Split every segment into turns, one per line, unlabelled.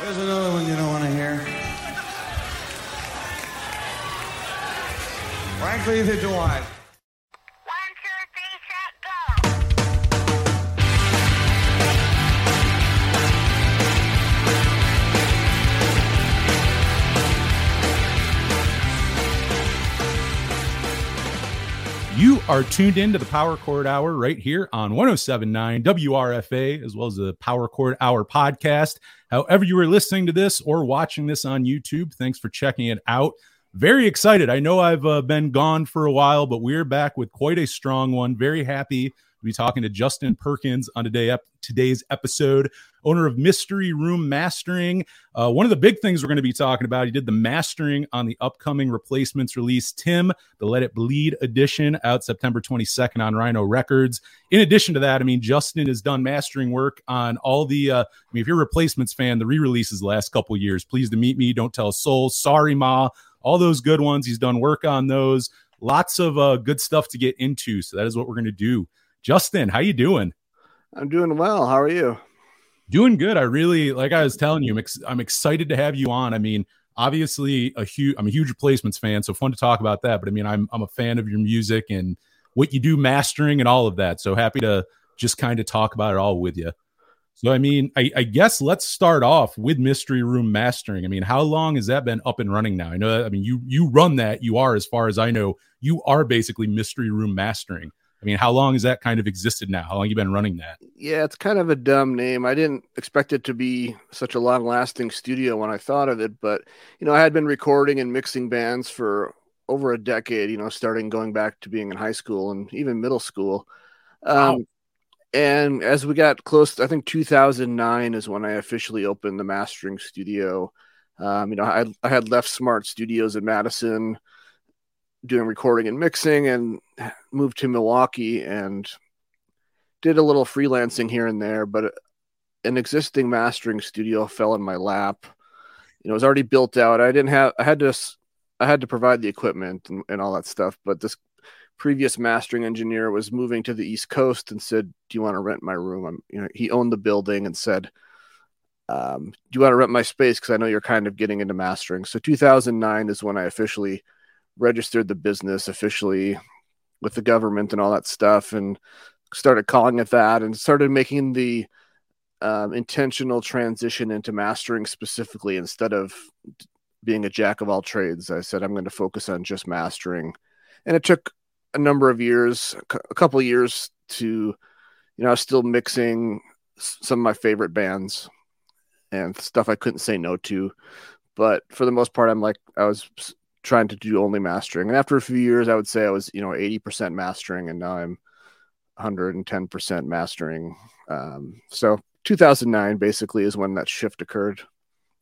There's another one you don't want to hear. Frankly, either do I.
One, two, three, set, go.
You are tuned in to the Power Chord Hour right here on 1079 WRFA, as well as the Power Chord Hour podcast. However, you are listening to this or watching this on YouTube, thanks for checking it out. Very excited. I know I've uh, been gone for a while, but we're back with quite a strong one. Very happy to be talking to Justin Perkins on today ep- today's episode, owner of Mystery Room Mastering. Uh, one of the big things we're going to be talking about, he did the mastering on the upcoming replacements release, Tim, the Let It Bleed edition, out September 22nd on Rhino Records. In addition to that, I mean, Justin has done mastering work on all the, uh, I mean, if you're a replacements fan, the re releases last couple years, Pleased to Meet Me, Don't Tell a Soul, Sorry Ma, all those good ones. He's done work on those. Lots of uh, good stuff to get into. So that is what we're going to do. Justin, how you doing?
I'm doing well. How are you?
Doing good. I really, like I was telling you, I'm, ex- I'm excited to have you on. I mean, obviously, a huge, I'm a huge replacements fan, so fun to talk about that. But I mean, I'm, I'm a fan of your music and what you do mastering and all of that. So happy to just kind of talk about it all with you. So, I mean, I, I guess let's start off with Mystery Room Mastering. I mean, how long has that been up and running now? I know that, I mean, you you run that. You are, as far as I know, you are basically Mystery Room Mastering. I mean, how long has that kind of existed now? How long you been running that?
Yeah, it's kind of a dumb name. I didn't expect it to be such a long lasting studio when I thought of it, but you know, I had been recording and mixing bands for over a decade, you know, starting going back to being in high school and even middle school. Um,
Wow.
and as we got close, I think 2009 is when I officially opened the mastering studio. Um, you know, I, I had left Smart Studios in Madison doing recording and mixing and moved to Milwaukee and did a little freelancing here and there, but an existing mastering studio fell in my lap. You know, it was already built out. I didn't have, I had to, I had to provide the equipment and, and all that stuff. But this previous mastering engineer was moving to the East Coast and said, "Do you want to rent my room?" I'm, you know, he owned the building and said, um, "Do you want to rent my space? Because I know you're kind of getting into mastering." So 2009 is when I officially registered the business officially with the government and all that stuff, and started calling it that, and started making the um, intentional transition into mastering specifically instead of being a jack of all trades. I said I'm going to focus on just mastering, and it took a number of years, a couple of years to, you know, I was still mixing some of my favorite bands and stuff I couldn't say no to, but for the most part, I'm like I was trying to do only mastering, and after a few years, I would say I was, you know, 80% mastering, and now I'm 110% mastering. Um, so 2009 basically is when that shift occurred.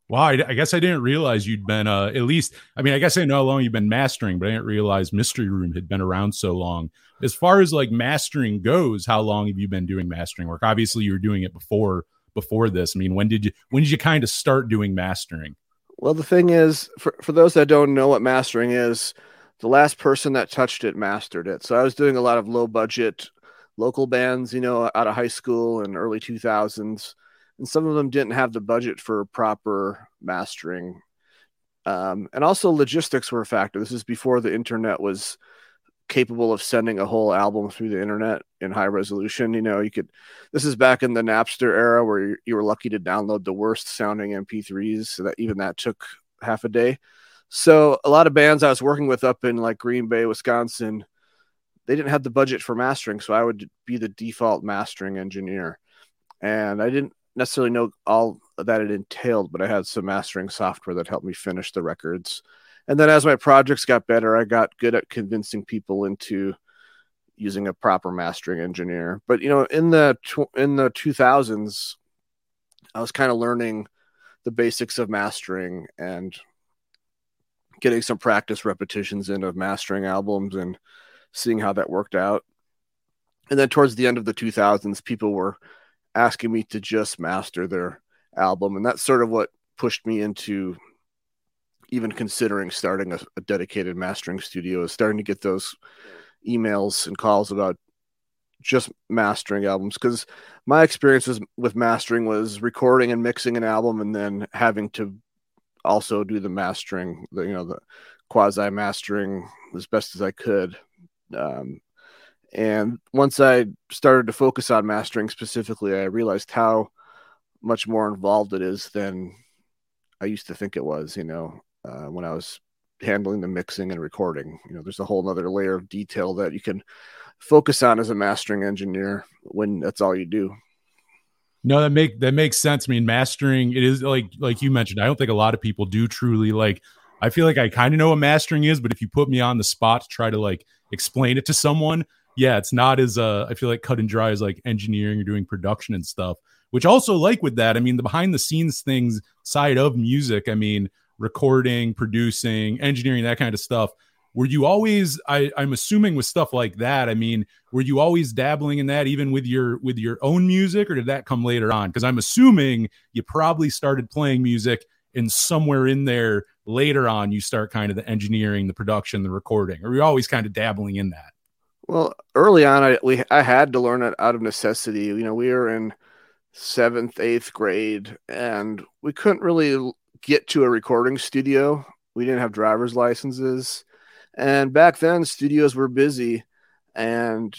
Wow, I, I guess I didn't realize you'd been uh, at least. I mean, I guess I know how long you've been mastering, but I didn't realize Mystery Room had been around so long. As far as like mastering goes, how long have you been doing mastering work? Obviously, you were doing it before before this. I mean, when did you when did you kind of start doing mastering?
Well, the thing is, for, for those that don't know what mastering is, the last person that touched it mastered it. So I was doing a lot of low budget local bands, you know, out of high school and early 2000s. And some of them didn't have the budget for proper mastering. Um, and also, logistics were a factor. This is before the internet was capable of sending a whole album through the internet in high resolution. You know, you could, this is back in the Napster era where you, were lucky to download the worst sounding MP3s. So that even that took half a day. So a lot of bands I was working with up in like Green Bay, Wisconsin, they didn't have the budget for mastering. So I would be the default mastering engineer. And I didn't necessarily know all that it entailed, but I had some mastering software that helped me finish the records. And then as my projects got better, I got good at convincing people into using a proper mastering engineer. But you know, in the tw- in the 2000s, I was kind of learning the basics of mastering and getting some practice repetitions in of mastering albums and seeing how that worked out. And then towards the end of the 2000s, people were asking me to just master their album, and that's sort of what pushed me into even considering starting a, a dedicated mastering studio. Is starting to get those emails and calls about just mastering albums because my experience was with mastering was recording and mixing an album and then having to also do the mastering, the you know the quasi mastering as best as I could. Um, and once I started to focus on mastering specifically, I realized how much more involved it is than I used to think it was. You know, uh, when I was handling the mixing and recording, you know, there's a whole other layer of detail that you can focus on as a mastering engineer when that's all you do.
No, that make that makes sense. I mean, mastering it is like like you mentioned. I don't think a lot of people do truly like. I feel like I kind of know what mastering is, but if you put me on the spot to try to like explain it to someone, yeah, it's not as uh I feel like cut and dry as like engineering or doing production and stuff. Which also like with that, I mean, the behind the scenes things side of music. I mean, recording, producing, engineering, that kind of stuff. Were you always I, i'm assuming with stuff like that i mean were you always dabbling in that even with your with your own music or did that come later on? Because i'm assuming you probably started playing music and somewhere in there later on you start kind of the engineering the production the recording. Or you're always kind of dabbling in that?
Well early on i we i had to learn it out of necessity. You know we were in seventh eighth grade and we couldn't really get to a recording studio we didn't have driver's licenses and back then, studios were busy and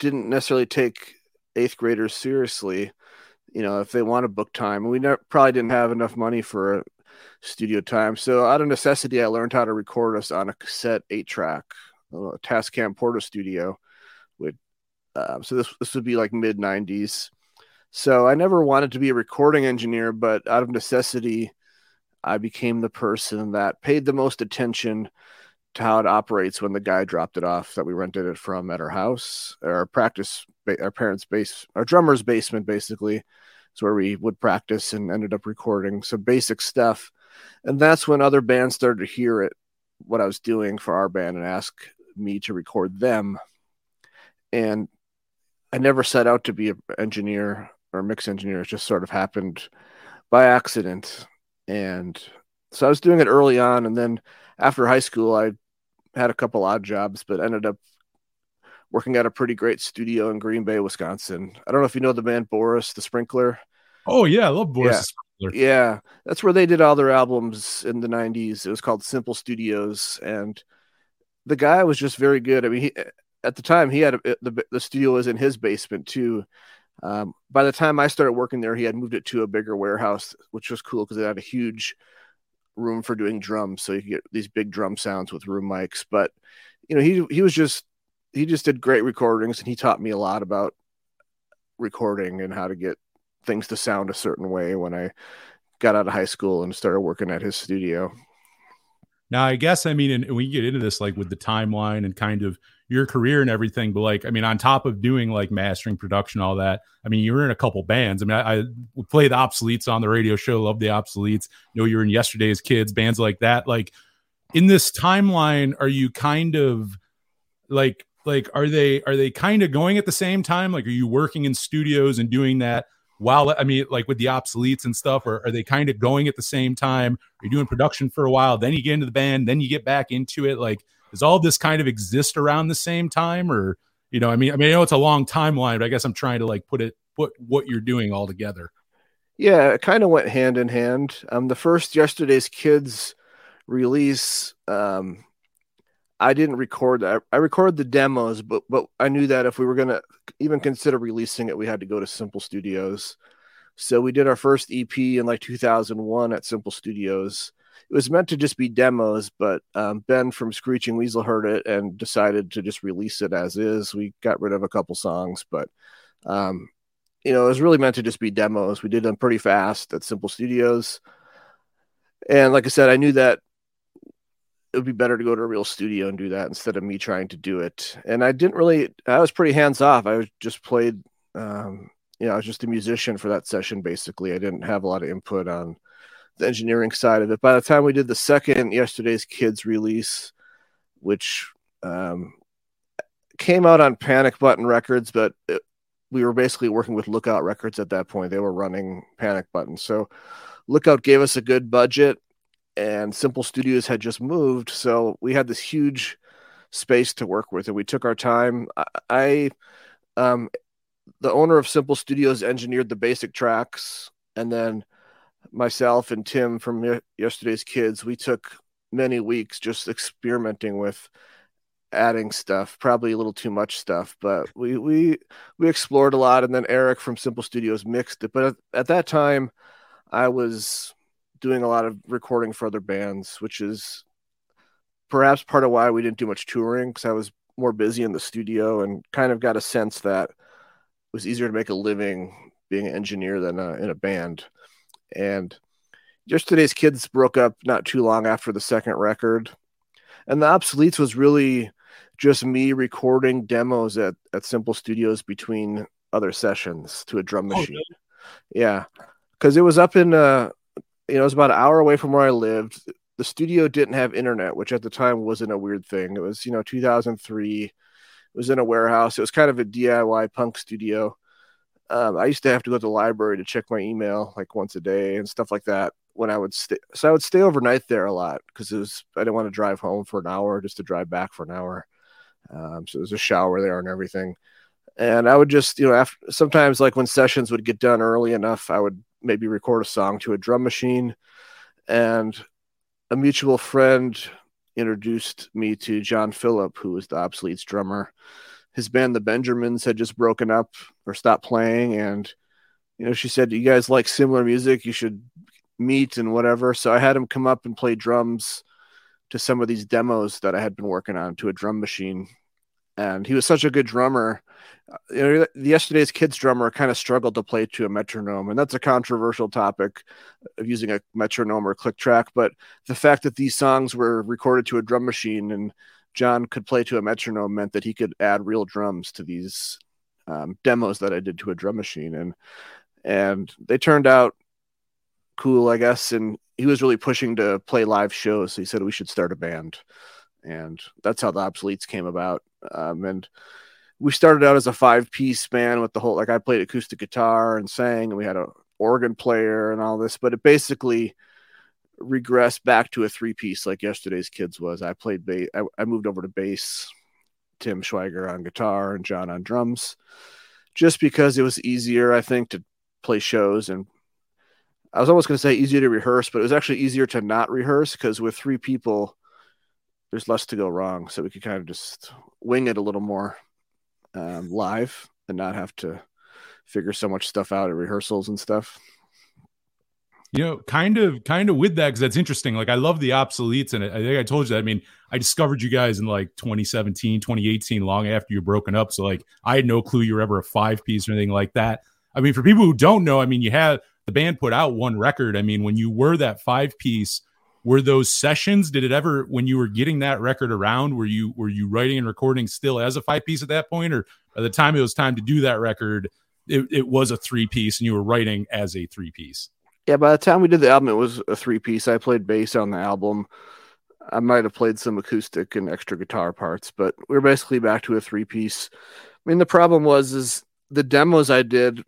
didn't necessarily take eighth graders seriously. You know, if they wanted book time, we probably didn't have enough money for studio time. So, out of necessity, I learned how to record us on a cassette eight track, Tascam Portastudio. With um, so this this would be like mid '90s. So I never wanted to be a recording engineer, but out of necessity, I became the person that paid the most attention to how it operates when the guy dropped it off that we rented it from at our house, our practice, our parents' base, our drummer's basement, basically. It's where we would practice and ended up recording some basic stuff. And that's when other bands started to hear it, what I was doing for our band, and ask me to record them. And I never set out to be an engineer or mix engineer. It just sort of happened by accident and so I was doing it early on, and then after high school, I had a couple odd jobs, but ended up working at a pretty great studio in Green Bay, Wisconsin. I don't know if you know the band Boris the Sprinkler.
Oh yeah, I love Boris
yeah. Yeah, that's where they did all their albums in the '90s. It was called Simple Studios, and the guy was just very good. I mean, he, at the time he had a, the the studio was in his basement too, um, by the time I started working there, he had moved it to a bigger warehouse, which was cool because it had a huge room for doing drums, so you could get these big drum sounds with room mics. But you know, he he was just he just did great recordings, and he taught me a lot about recording and how to get things to sound a certain way when I got out of high school and started working at his studio.
Now, I guess I mean, and we get into this like with the timeline and kind of your career and everything, but like, I mean, on top of doing like mastering, production, all that, I mean, you were in a couple bands. I mean, I, I play the Obsoletes on the radio show, love the Obsoletes. You know, you're in Yesterday's Kids, bands like that. Like, in this timeline, are you kind of like, like, are they are they kind of going at the same time? Like, are you working in studios and doing that while I mean, like with the obsoletes and stuff, or are they kind of going at the same time? You're doing production for a while, then you get into the band, then you get back into it? Like, does all this kind of exist around the same time, or you know, I mean, I mean, I know it's a long timeline, but I guess I'm trying to like put it put what you're doing all together.
Yeah, it kind of went hand in hand. Um, the first yesterday's kids release, um, I didn't record that. I recorded the demos, but but I knew that if we were gonna even consider releasing it, we had to go to Simple Studios. So we did our first EP in like 2001 at Simple Studios. It was meant to just be demos, but um, Ben from Screeching Weasel heard it and decided to just release it as is. We got rid of a couple songs, but um, you know, it was really meant to just be demos. We did them pretty fast at Simple Studios. And like I said, I knew that it would be better to go to a real studio and do that instead of me trying to do it. And I didn't really, I was pretty hands off. I was just played, um, you know, I was just a musician for that session. Basically, I didn't have a lot of input on the engineering side of it. By the time we did the second yesterday's kids release, which um, came out on Panic Button Records, but it, we were basically working with Lookout Records at that point. They were running Panic Button, so Lookout gave us a good budget and Simple Studios had just moved, so we had this huge space to work with, and we took our time. I, um, the owner of Simple Studios engineered the basic tracks, and then myself and Tim from yesterday's kids, we took many weeks just experimenting with adding stuff, probably a little too much stuff, but we we we explored a lot and then Eric from Simple Studios mixed it. But at, at that time I was doing a lot of recording for other bands, which is perhaps part of why we didn't do much touring because I was more busy in the studio and kind of got a sense that it was easier to make a living being an engineer than uh in a band. And yesterday's kids broke up not too long after the second record. And the obsoletes was really just me recording demos at, at Simple Studios between other sessions to a drum
Oh,
machine. Yeah. Cause it was up in uh you know, it was about an hour away from where I lived. The studio didn't have internet, which at the time wasn't a weird thing. It was, you know, 2003. It was in a warehouse. It was kind of a DIY punk studio. Um, I used to have to go to the library to check my email like once a day and stuff like that when I would stay. So I would stay overnight there a lot because it was I didn't want to drive home for an hour just to drive back for an hour. Um, so there's a shower there and everything. And I would just, you know, after sometimes like when sessions would get done early enough, I would maybe record a song to a drum machine. And a mutual friend introduced me to John Phillip, who was the Obsoletes drummer. His band, the Benjamins, had just broken up or stopped playing. And, you know, she said, You guys like similar music? You should meet and whatever. So I had him come up and play drums to some of these demos that I had been working on to a drum machine. And he was such a good drummer. Uh, You know, yesterday's kids drummer kind of struggled to play to a metronome, and that's a controversial topic of using a metronome or click track. But the fact that these songs were recorded to a drum machine and John could play to a metronome meant that he could add real drums to these um, demos that I did to a drum machine, and and they turned out cool, I guess. And he was really pushing to play live shows. So he said we should start a band, and that's how the Obsoletes came about. Um, and we started out as a five piece band with the whole like I played acoustic guitar and sang, and we had a organ player and all this, but it basically regressed back to a three piece like yesterday's kids was. I played bass. I, I moved over to bass, Tim Schweiger on guitar and John on drums, just because it was easier, I think, to play shows and I was almost going to say easier to rehearse, but it was actually easier to not rehearse because with three people, there's less to go wrong. So we could kind of just wing it a little more um, live and not have to figure so much stuff out at rehearsals and stuff.
you know kind of kind of with that because that's interesting like i love the obsoletes and i think i told you that i mean i discovered you guys in like 2017 2018 long after you were broken up so like i had no clue you were ever a five piece or anything like that i mean for people who don't know i mean you had the band put out one record i mean when you were that five piece were those sessions did it ever when you were getting that record around were you were you writing and recording still as a five piece at that point or by the time it was time to do that record it, it was a three piece and you were writing as a three piece
Yeah, by the time we did the album, it was a three piece. I played bass on the album. I might have played some acoustic and extra guitar parts, but we are basically back to a three piece. I mean, the problem was is the demos I did,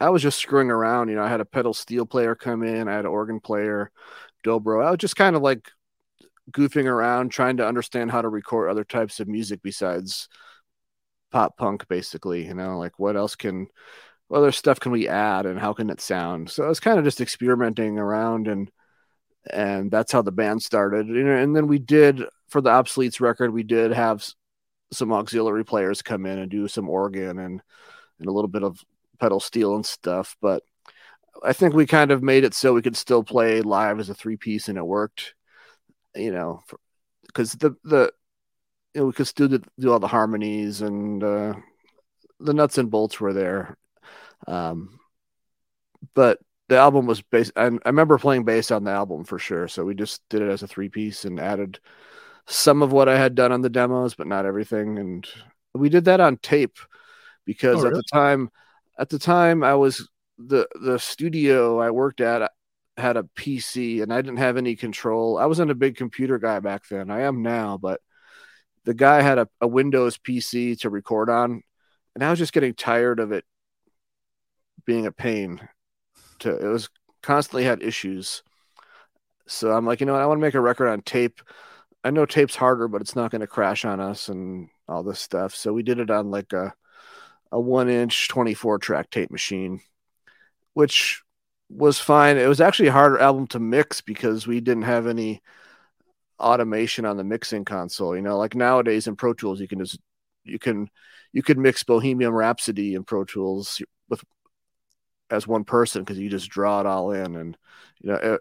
I was just screwing around. You know, I had a pedal steel player come in, I had an organ player, dobro. I was just kind of like goofing around, trying to understand how to record other types of music besides pop punk, basically. You know, like what else can what other stuff can we add and how can it sound? So I was kind of just experimenting around and and that's how the band started. You know, and then we did for the obsoletes record, we did have some auxiliary players come in and do some organ and and a little bit of pedal steel and stuff. But I think we kind of made it so we could still play live as a three piece and it worked. You know, because the the you know, we could still do, do all the harmonies and uh, the nuts and bolts were there. Um, but the album was based. I, I remember playing bass on the album for sure. So we just did it as a three piece and added some of what I had done on the demos, but not everything. And we did that on tape because
Oh,
at
really?
the time, at the time I was the the studio I worked at uh, had a PC and I didn't have any control. I wasn't a big computer guy back then. I am now, but the guy had a, a Windows PC to record on, and I was just getting tired of it being a pain. To it was constantly had issues. So I'm like, you know what? I want to make a record on tape. I know tape's harder, but it's not going to crash on us and all this stuff. So we did it on like a a one inch 24 track tape machine, which was fine. It was actually a harder album to mix because we didn't have any automation on the mixing console. You know, like nowadays in Pro Tools, you can just you can you can mix Bohemian Rhapsody in Pro Tools with as one person because you just draw it all in and you know it,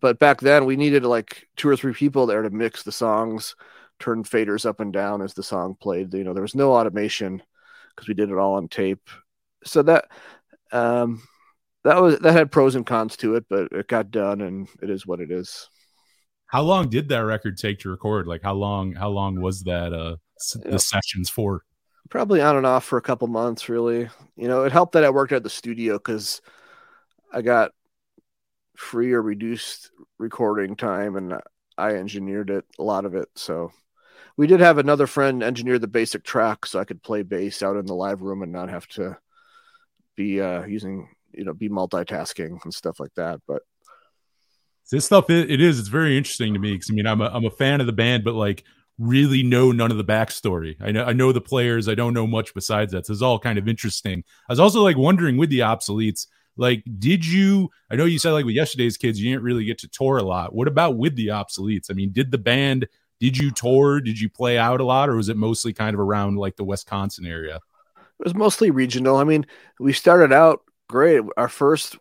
but back then we needed like two or three people there to mix the songs turn faders up and down as the song played you know there was no automation because we did it all on tape so that um that was that had pros and cons to it but it got done and it is what it is
How long did that record take to record? Like how long how long was that uh s-
Yeah.
the sessions for?
probably on and off for a couple months really you know it helped that i worked at the studio because i got free or reduced recording time and i engineered it a lot of it so we did have another friend engineer the basic track so i could play bass out in the live room and not have to be uh using you know be multitasking and stuff like that but
This stuff it, it is it's very interesting to me because I mean I'm a I'm a fan of the band, but like really know none of the backstory. I know I know the players, I don't know much besides that. So it's all kind of interesting. I was also like wondering with the obsoletes, like did you I know you said like with yesterday's kids, you didn't really get to tour a lot. What about with the obsoletes? I mean, did the band did you tour? Did you play out a lot, or was it mostly kind of around like the Wisconsin area?
it was mostly regional. I mean, we started out great. Our first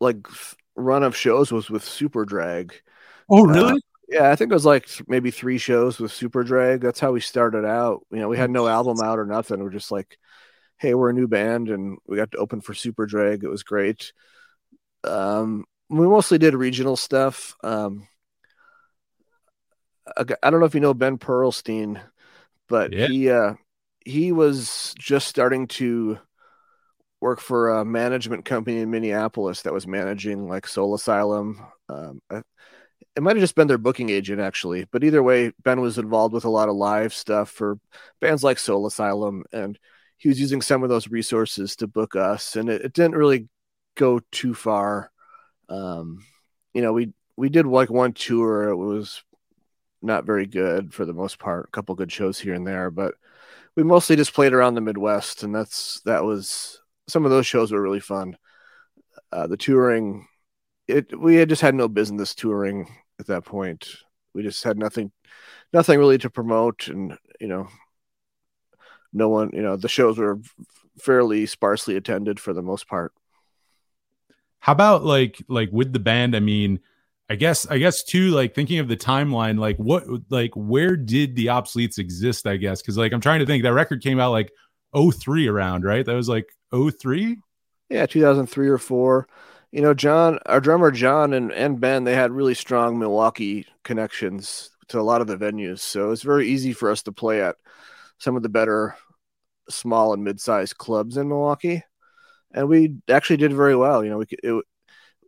like run of shows was with Superdrag.
Oh,
really? Yeah, I think it was like maybe three shows with Superdrag. That's how we started out. You know, we had no album out or nothing. We're just like, hey, we're a new band and we got to open for Superdrag. It was great. Um, we mostly did regional stuff. Um, I don't know if you know Ben Perlstein, but
Yeah.
he uh, he was just starting to work for a management company in Minneapolis that was managing like Soul Asylum. Um, I- it might have just been their booking agent actually, but either way, Ben was involved with a lot of live stuff for bands like Soul Asylum, and he was using some of those resources to book us, and it, it didn't really go too far. Um, you know, we we did like one tour. It was not very good for the most part. A couple good shows here and there, but we mostly just played around the Midwest, and that's that was some of those shows were really fun. Uh, the touring, it we had just had no business touring at that point. We just had nothing, nothing really to promote, and you know, no one, you know, the shows were fairly sparsely attended for the most part.
How about like like with the band? I mean, I guess I guess too. Like thinking of the timeline, like what like where did the obsoletes exist? I guess because like I'm trying to think that record came out like 03 around right. That was like 03.
Yeah, 2003 or four. You know, John, our drummer John and, and Ben, they had really strong Milwaukee connections to a lot of the venues. So it's very easy for us to play at some of the better small and mid-sized clubs in Milwaukee. And we actually did very well. You know, we could it,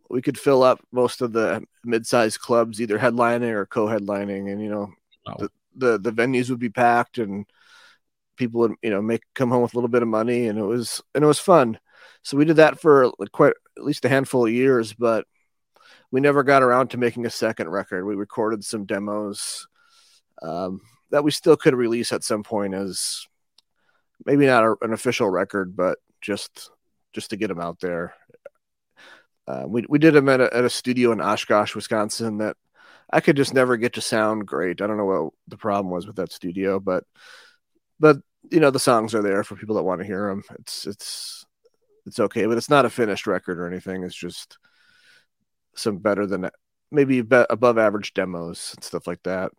we could fill up most of the mid-sized clubs, either headlining or co-headlining, and you know,
Wow.
the, the the venues would be packed and people would you know make come home with a little bit of money, and it was and it was fun. So we did that for quite at least a handful of years, but we never got around to making a second record. We recorded some demos um, that we still could release at some point as maybe not a, an official record, but just just to get them out there. Uh, we we did them at a, at a studio in Oshkosh, Wisconsin. That I could just never get to sound great. I don't know what the problem was with that studio, but but you know the songs are there for people that want to hear them. It's it's it's okay, but it's not a finished record or anything. It's just some better than maybe above average demos and stuff like that.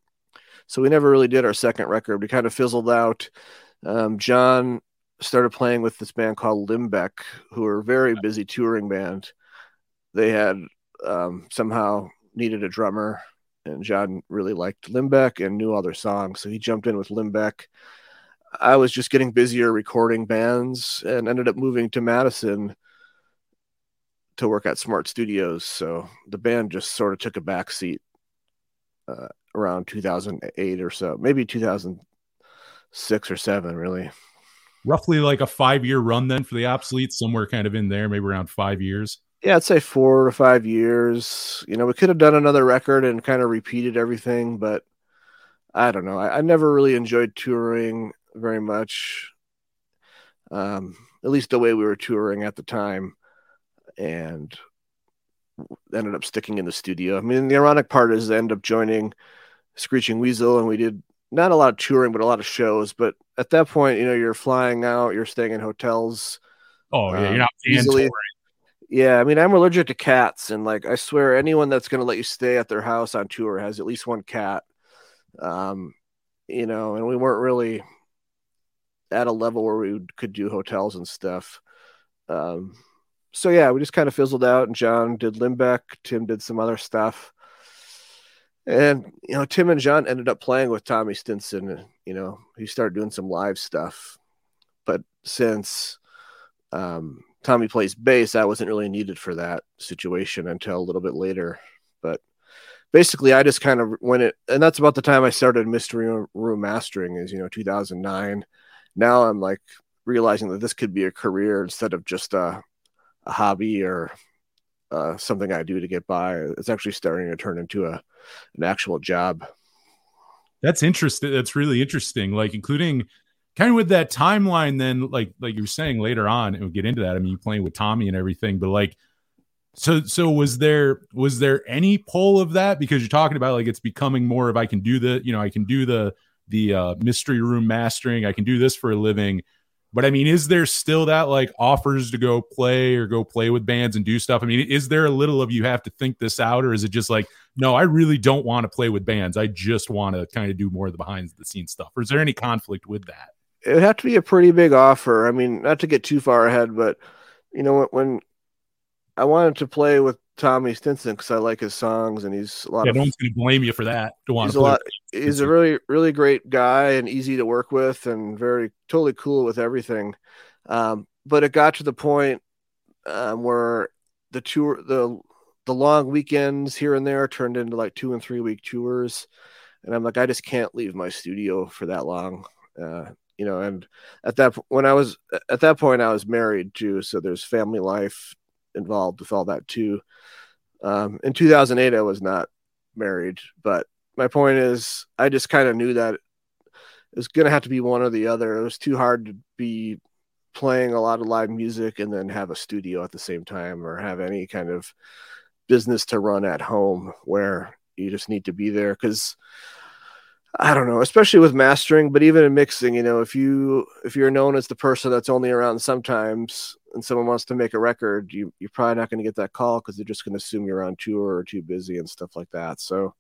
So we never really did our second record. We kind of fizzled out. Um, John started playing with this band called Limbeck, who are a very busy touring band. They had um, somehow needed a drummer, and John really liked Limbeck and knew all their songs, so he jumped in with Limbeck. I was just getting busier recording bands and ended up moving to Madison to work at Smart Studios. So the band just sort of took a back seat uh, around 2008 or so, maybe 2006 or seven, really.
Roughly like a five year run then for the obsolete, somewhere kind of in there, maybe around five years.
Yeah, I'd say four to five years. You know, we could have done another record and kind of repeated everything, but I don't know. I, I never really enjoyed touring very much. Um, at least the way we were touring at the time, and ended up sticking in the studio. I mean, the ironic part is I ended up joining Screeching Weasel, and we did not a lot of touring, but a lot of shows. But at that point, you know, you're flying out, you're staying in hotels.
Oh yeah,
Um,
you're not
easily-
touring.
Yeah, I mean, I'm allergic to cats, and like I swear, anyone that's going to let you stay at their house on tour has at least one cat. Um, you know, and we weren't really at a level where we could do hotels and stuff. Um, so yeah, we just kind of fizzled out, and John did Limbeck, Tim did some other stuff, and you know, Tim and John ended up playing with Tommy Stinson. and, You know, he started doing some live stuff, but since um, Tommy plays bass, I wasn't really needed for that situation until a little bit later. But basically, I just kind of went it, and that's about the time I started Mystery Room Mastering, is you know 2009. Now I'm like realizing that this could be a career instead of just a, a hobby or uh, something I do to get by. It's actually starting to turn into a an actual job.
That's interesting. That's really interesting. Like including kind of with that timeline. Then, like like you were saying later on, and we'll get into that. I mean, you playing with Tommy and everything, but like, so so was there was there any pull of that because you're talking about like it's becoming more of I can do the you know I can do the the uh, mystery room mastering. I can do this for a living. But I mean, is there still that like offers to go play or go play with bands and do stuff? I mean, is there a little of you have to think this out, or is it just like, no, I really don't want to play with bands. I just want to kind of do more of the behind the scenes stuff. Or is there any conflict with that?
it would have to be a pretty big offer. I mean, not to get too far ahead, but you know, when, when I wanted to play with Tommy Stinson because I like his songs and he's a lot
Yeah,
of
no one's going to blame you for that.
He's a lot. He's a really really great guy and easy to work with and very totally cool with everything. Um, but it got to the point um, where the tour the the long weekends here and there turned into like two and three week tours, and I'm like, I just can't leave my studio for that long. Uh, you know, and at that when I was at that point, I was married too, so there's family life involved with all that too. Um, in 2008, I was not married, but my point is, I just kind of knew that it was going to have to be one or the other. It was too hard to be playing a lot of live music and then have a studio at the same time or have any kind of business to run at home where you just need to be there because I don't know, especially with mastering, but even in mixing, you know, if you if you're known as the person that's only around sometimes and someone wants to make a record, you you're probably not going to get that call because they're just going to assume you're on tour or too busy and stuff like that. So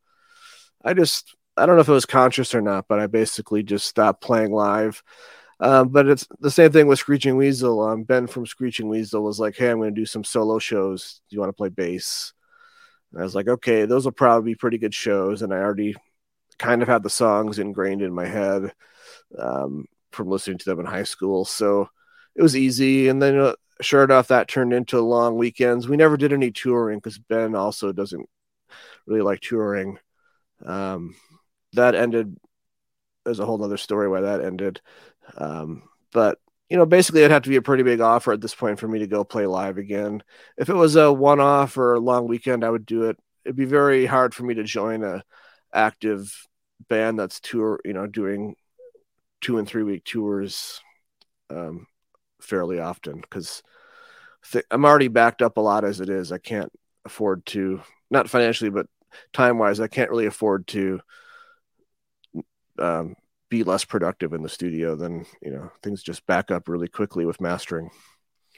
I just I don't know if it was conscious or not, but I basically just stopped playing live. Um, but it's the same thing with Screeching Weasel. Um, ben from Screeching Weasel was like, "Hey, I'm going to do some solo shows. Do you want to play bass?" And I was like, "Okay, those will probably be pretty good shows." And I already kind of had the songs ingrained in my head um, from listening to them in high school, so it was easy. And then, uh, sure enough, that turned into long weekends. We never did any touring because Ben also doesn't really like touring. Um, that ended. There's a whole other story why that ended. Um, but you know, basically, it'd have to be a pretty big offer at this point for me to go play live again. If it was a one-off or a long weekend, I would do it. It'd be very hard for me to join a active band that's tour, you know, doing two and three week tours um, fairly often because th- I'm already backed up a lot as it is. I can't afford to, not financially, but time wise, I can't really afford to um, be less productive in the studio than you know things just back up really quickly with mastering.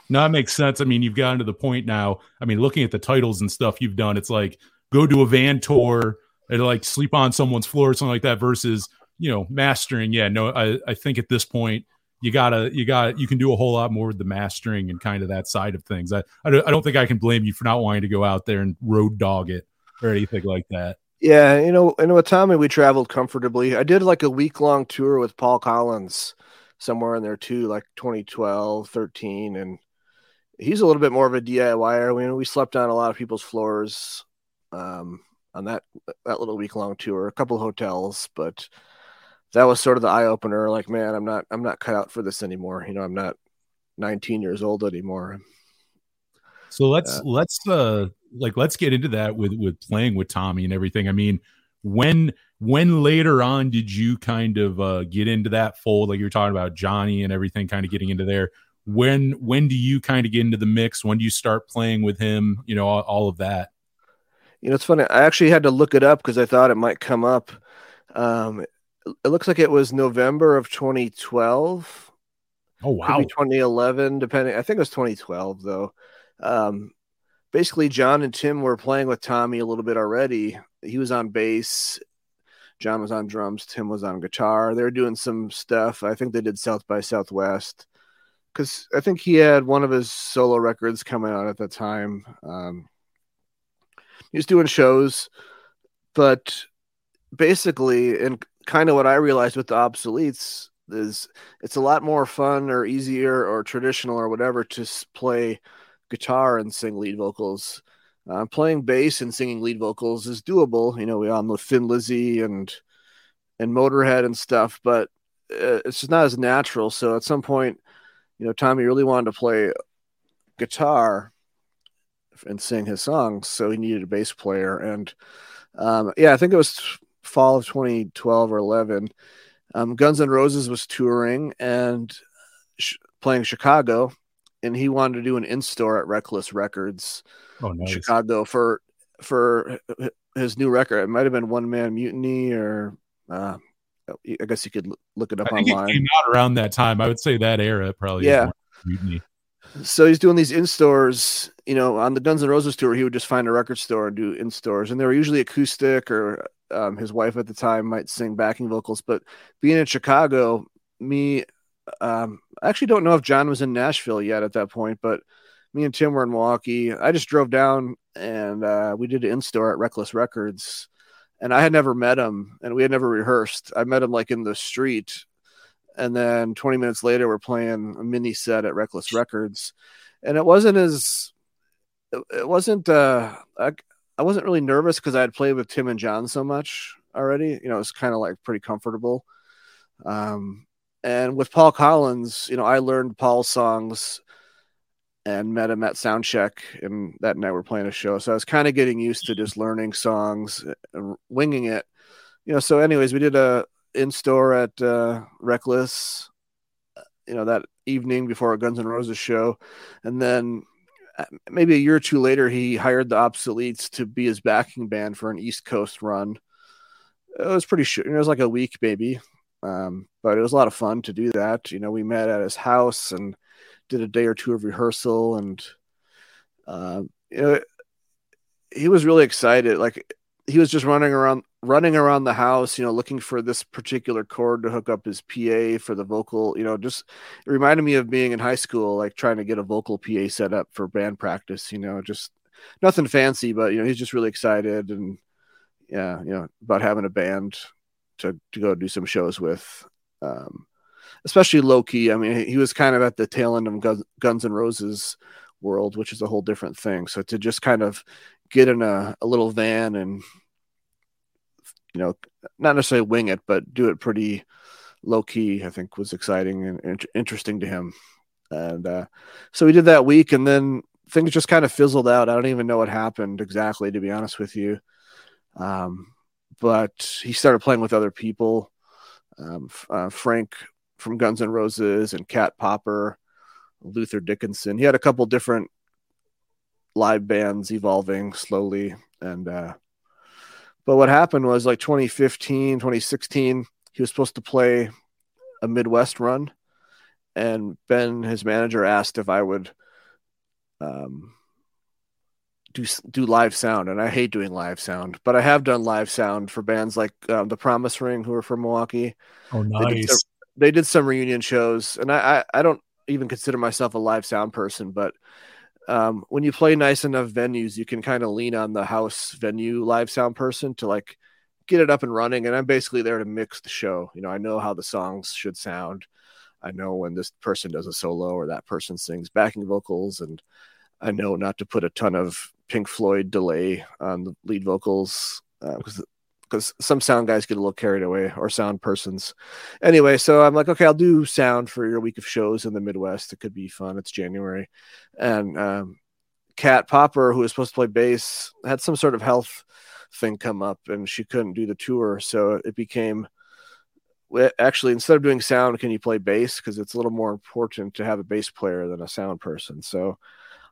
No, that makes sense. I mean, you've gotten to the point now. I mean, looking at the titles and stuff you've done, it's like go to a van tour like sleep on someone's floor or something like that versus, you know, mastering. Yeah, no, I, I think at this point you gotta, you got, you can do a whole lot more with the mastering and kind of that side of things. I, I don't, think I can blame you for not wanting to go out there and road dog it or anything like that.
Yeah, you know, and with Tommy, we traveled comfortably. I did like a week long tour with Paul Collins somewhere in there too, like 2012, 13. And he's a little bit more of a DIYer. I mean, we slept on a lot of people's floors um, on that that little week long tour, a couple of hotels, but that was sort of the eye opener. Like, man, I'm not I'm not cut out for this anymore. You know, I'm not 19 years old anymore.
So let's
Uh,
let's uh like let's get into that with with playing with Tommy and everything. I mean, when when later on did you kind of uh, get into that fold? Like you're talking about Johnny and everything, kind of getting into there. When when do you kind of get into the mix? When do you start playing with him? You know, all, all of that.
You know, it's funny. I actually had to look it up because I thought it might come up. Um, it looks like it was November of 2012.
Oh
Could
wow!
be 2011, depending. I think it was 2012 though. Um, basically, John and Tim were playing with Tommy a little bit already. He was on bass. John was on drums. Tim was on guitar. They were doing some stuff. I think they did South by Southwest because I think he had one of his solo records coming out at the time. Um, he was doing shows, but basically, and kind of what I realized with the obsoletes is it's a lot more fun or easier or traditional or whatever to play guitar and sing lead vocals. Uh, playing bass and singing lead vocals is doable. You know, we on with Thin Lizzy and and Motorhead and stuff, but uh, it's just not as natural. So at some point, you know, Tommy really wanted to play guitar and sing his songs, so he needed a bass player. And um, yeah, I think it was fall of 2012 or 11. Um, Guns N' Roses was touring and sh- playing Chicago, and he wanted to do an in store at Reckless Records
Oh
in
nice.
Chicago for for his new record. It might have been One Man Mutiny, or uh, I guess you could look it up
think it
online.
came out around that time. I would say that era probably. is
Yeah.
Mutiny.
So he's doing these in stores you know on the guns N' roses tour he would just find a record store and do in stores and they were usually acoustic or um, his wife at the time might sing backing vocals. But being in chicago me um, i actually don't know if john was in nashville yet at that point but me and tim were in milwaukee. I just drove down and uh, we did an in store at reckless records. And i had never met him and we had never rehearsed. I met him like in the street and then 20 minutes later we're playing a mini set at reckless records. And it wasn't as it, wasn't uh I, I wasn't really nervous because i had played with tim and john so much already. You know it's kind of like pretty comfortable. Um and with paul collins you know i learned paul's songs and met him at soundcheck and that night we're playing a show. So i was kind of getting used to just learning songs and winging it. You know so anyways we did a in store at uh, Reckless, you know, that evening before a Guns N' Roses show, and then uh, maybe a year or two later, he hired the Obsoletes to be his backing band for an East Coast run. It was pretty short. It was like a week, maybe, um, but it was a lot of fun to do that. You know, we met at his house and did a day or two of rehearsal, and uh, you know, he was really excited. Like he was just running around running around the house you know looking for this particular chord to hook up his pa for the vocal you know just it reminded me of being in high school like trying to get a vocal pa set up for band practice you know just nothing fancy but you know he's just really excited and yeah you know about having a band to to go do some shows with um especially low key i mean he, was kind of at the tail end of guns, guns and roses world which is a whole different thing. So to just kind of get in a, a little van and you know not necessarily wing it but do it pretty low key i think was exciting and int- interesting to him. And uh, so we did that week and then things just kind of fizzled out. I don't even know what happened exactly to be honest with you. Um, but he started playing with other people um, uh, frank from guns N' roses and cat popper luther dickinson. He had a couple different live bands evolving slowly and uh but what happened was like 2015 2016 he was supposed to play a midwest run. And ben his manager asked if i would um do do live sound. And i hate doing live sound but i have done live sound for bands like um, the promise ring who are from milwaukee.
Oh
They did some-
nice.
they did some reunion shows. And I, I i don't even consider myself a live sound person but um when you play nice enough venues you can kind of lean on the house venue live sound person to like get it up and running and i'm basically there to mix the show. You know i know how the songs should sound. I know when this person does a solo or that person sings backing vocals and i know not to put a ton of pink floyd delay on the lead vocals because because some sound guys get a little carried away or sound persons anyway, so I'm like, okay, I'll do sound for your week of shows in the Midwest. It could be fun. It's January. And um, Cat Popper, who was supposed to play bass, had some sort of health thing come up and she couldn't do the tour. So it became actually instead of doing sound, can you play bass? Because it's a little more important to have a bass player than a sound person. So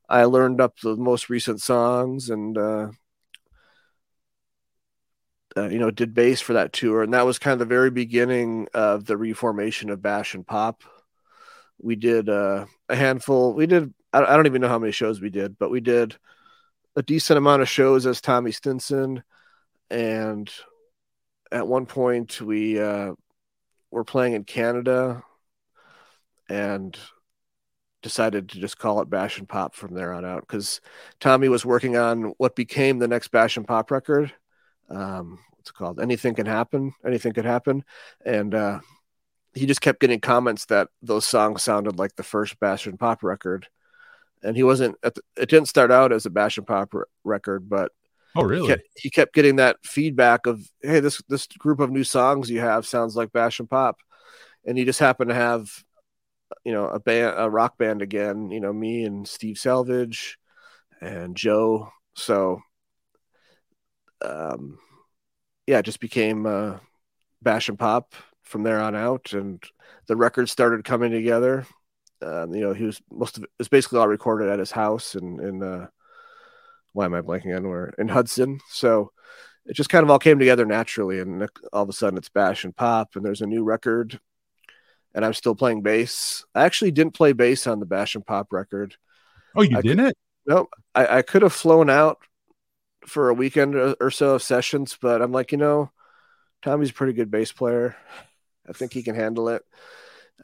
I learned up the most recent songs and uh, uh, you know did bass for that tour, and that was kind of the very beginning of the reformation of Bash and Pop. We did uh, a handful. We did I don't even know how many shows we did, but we did a decent amount of shows as Tommy Stinson, and at one point we uh, were playing in Canada, and decided to just call it Bash and Pop from there on out because Tommy was working on what became the next Bash and Pop record. Um, what's it called? Anything can happen. Anything could happen, and uh, he just kept getting comments that those songs sounded like the first Bash and Pop record. And he wasn't. At the, it didn't start out as a Bash and Pop r- record, but
Oh,
he
really?
kept, he kept getting that feedback of, "Hey, this this group of new songs you have sounds like Bash and Pop," and he just happened to have, you know, a band, a rock band again. You know, me and Steve Selvidge, and Joe. So, um, yeah, it just became uh, Bash and Pop from there on out, and the records started coming together. Um, you know, he was most of it was basically all recorded at his house in in uh, why am I blanking on where in Hudson. So it just kind of all came together naturally, and all of a sudden it's Bash and Pop, and there's a new record, and I'm still playing bass. I actually didn't play bass on the Bash and Pop record.
Oh, you
I
didn't?
Nope, I, I could have flown out for a weekend or, so of sessions, but I'm like, you know, Tommy's a pretty good bass player. I think he can handle it.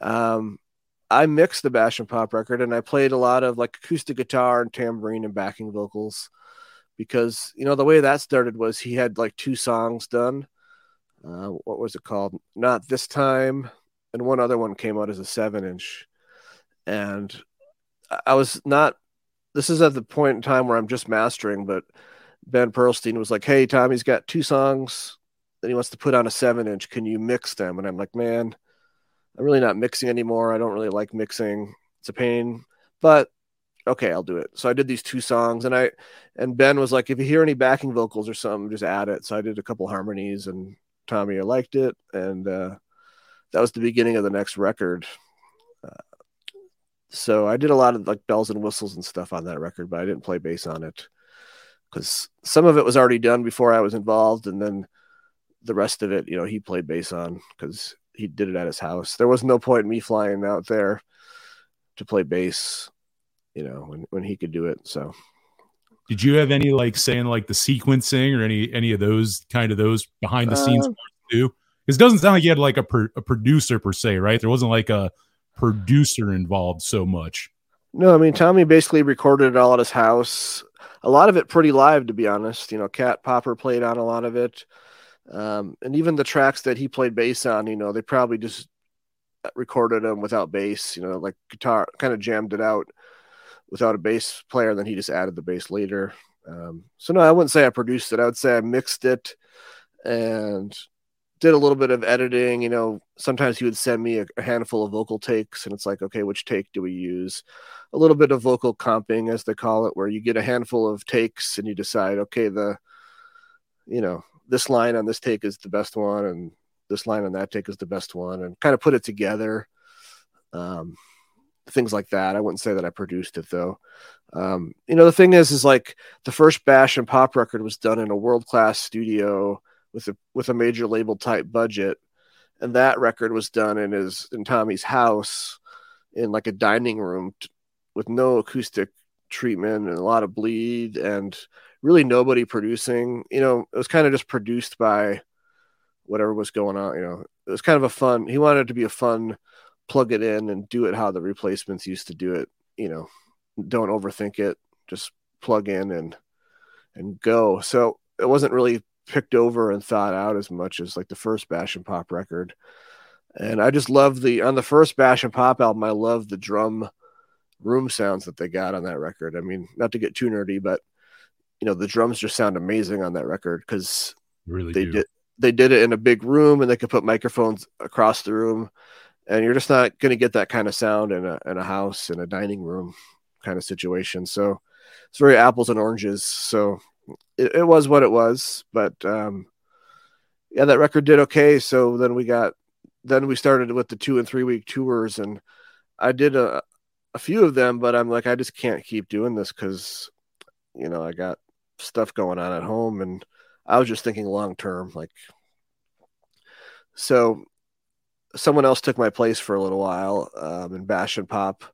Um, I mixed the Bash and Pop record, and I played a lot of like acoustic guitar and tambourine and backing vocals because you know the way that started was he had like two songs done. Uh, what was it called? Not this time, and one other one came out as a seven inch, and I was not. This is at the point in time where I'm just mastering, but Ben Perlstein was like, "Hey, Tommy's got two songs that he wants to put on a seven inch. Can you mix them?" And I'm like, "Man, I'm really not mixing anymore. I don't really like mixing. It's a pain, but okay, I'll do it." So I did these two songs, and I and Ben was like, "If you hear any backing vocals or something, just add it." So I did a couple harmonies, and Tommy liked it, and uh, that was the beginning of the next record. Uh, so I did a lot of like bells and whistles and stuff on that record, but I didn't play bass on it because some of it was already done before I was involved, and then the rest of it, you know, he played bass on because he did it at his house. There was no point in me flying out there to play bass, you know, when, when he could do it. So
Did you have any like saying like the sequencing or any any of those kind of those behind the scenes
Uh,
too? Because it doesn't sound like you had like a, pro- a producer per se, right? There wasn't like a producer involved so much.
no, I mean Tommy basically recorded it all at his house. A lot of it pretty live, to be honest. You know, Cat Popper played on a lot of it. Um, and even the tracks that he played bass on, you know, they probably just recorded them without bass, you know, like guitar kind of jammed it out without a bass player, and then he just added the bass later. Um, so no, I wouldn't say I produced it. I would say I mixed it and did a little bit of editing. You know, sometimes he would send me a, a handful of vocal takes, and it's like, okay, which take do we use? A little bit of vocal comping, as they call it, where you get a handful of takes and you decide, okay, the, you know, this line on this take is the best one, and this line on that take is the best one, and kind of put it together. Um, things like that. I wouldn't say that I produced it though. Um, you know, the thing is, is like the first Bash and Pop record was done in a world class studio with a with a major label type budget, and that record was done in his in Tommy's house in like a dining room t- with no acoustic treatment and a lot of bleed and really nobody producing. You know, it was kind of just produced by whatever was going on. You know, it was kind of a fun. He wanted it to be a fun plug it in and do it how the replacements used to do it. You know, don't overthink it. Just plug in and and go. So it wasn't really picked over and thought out as much as like the first Bash and Pop record. And I just love the on the first Bash and Pop album. I love the drum room sounds that they got on that record. I mean, not to get too nerdy, but you know the drums just sound amazing on that record because
Really
they
do.
did they did it in a big room and they could put microphones across the room and you're just not going to get that kind of sound in a in a house in a dining room kind of situation so it's very apples and oranges so it, it was what it was. But um, yeah, that record did okay. So then we got then we started with the two and three week tours, and I did a a few of them, but I'm like I just can't keep doing this because you know I got stuff going on at home, and I was just thinking long term, like so. Someone else took my place for a little while um, in Bash and Pop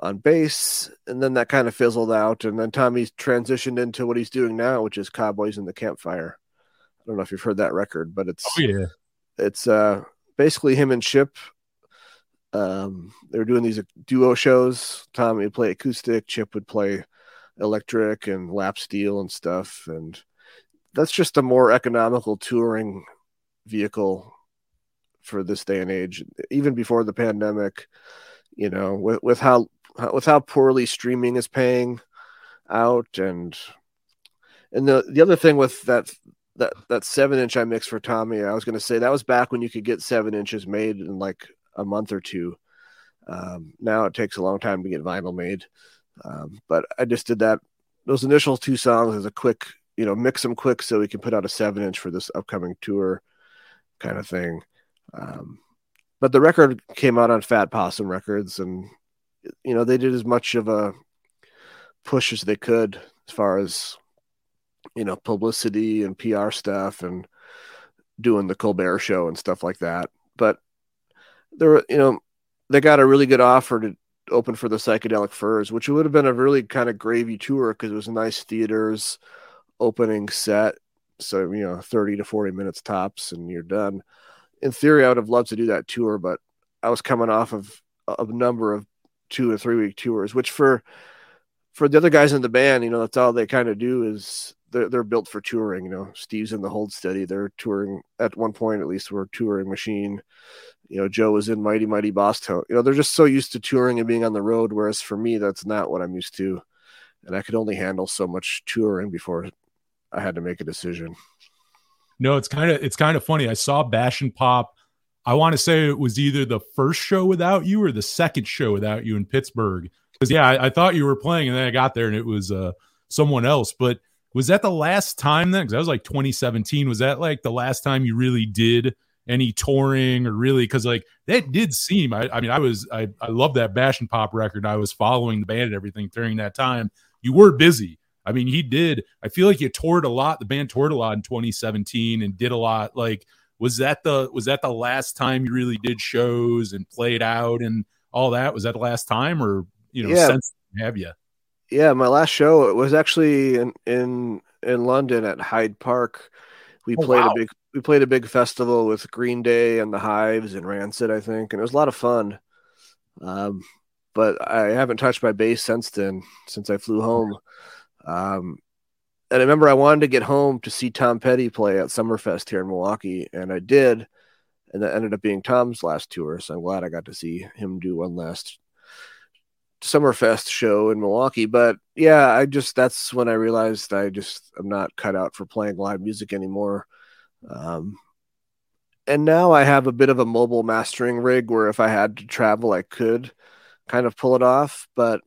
on bass, and then that kind of fizzled out. And then Tommy's transitioned into what he's doing now, which is Cowboys in the Campfire. I don't know if you've heard that record, but it's
Oh yeah.
it's uh basically him and Chip. Um, they were doing these duo shows. Tommy would play acoustic, Chip would play electric and lap steel and stuff, and that's just a more economical touring vehicle for this day and age. Even before the pandemic, you know, with with how with how poorly streaming is paying out, and and the the other thing with that that that seven inch I mixed for Tommy, I was going to say that was back when you could get seven inches made in like a month or two. Um, now it takes a long time to get vinyl made, um, but I just did that those initial two songs as a quick, you know, mix them quick so we can put out a seven inch for this upcoming tour, kind of thing. Um, but the record came out on Fat Possum Records, and you know they did as much of a push as they could as far as you know publicity and PR stuff and doing the Colbert show and stuff like that. But there you know, they got a really good offer to open for the Psychedelic Furs, which would have been a really kind of gravy tour because it was nice theaters, opening set. So, you know, 30 to 40 minutes tops and you're done. In theory, I would have loved to do that tour, but I was coming off of a number of two or three week tours, which for for the other guys in the band, you know, that's all they kind of do is they're, they're built for touring. You know, Steve's in the Hold Steady. They're touring at one point, at least, we're a touring machine. You know, Joe was in Mighty Mighty Bosstones. You know, they're just so used to touring and being on the road. Whereas for me, that's not what I'm used to. And I could only handle so much touring before I had to make a decision.
No, it's kind of it's kind of funny. I saw Bash and Pop. I want to say it was either the first show without you or the second show without you in Pittsburgh. Because yeah, I, I, thought you were playing, and then I got there and it was uh, someone else. But was that the last time then? Because that was like 2017. Was that like the last time you really did any touring or really? Because like that did seem. I, I mean, I was I I love that Bash and Pop record. I was following the band and everything during that time. You were busy. I mean, he did. I feel like you toured a lot. The band toured a lot in 2017 and did a lot. Like, was that the was that the last time you really did shows and played out and all that? Was that the last time, or you know,
Yeah.
since have you?
Yeah, my last show it was actually in in in London at Hyde Park. We
Oh,
played
wow.
a big we played a big festival with Green Day and the Hives and Rancid, I think, and it was a lot of fun. Um, but I haven't touched my bass since then, since I flew home. Um, and I remember I wanted to get home to see Tom Petty play at Summerfest here in Milwaukee, and I did. And that ended up being Tom's last tour, so I'm glad I got to see him do one last Summerfest show in Milwaukee. But yeah, I just that's when I realized I just I'm not cut out for playing live music anymore. Um, and now I have a bit of a mobile mastering rig where if I had to travel, I could kind of pull it off, but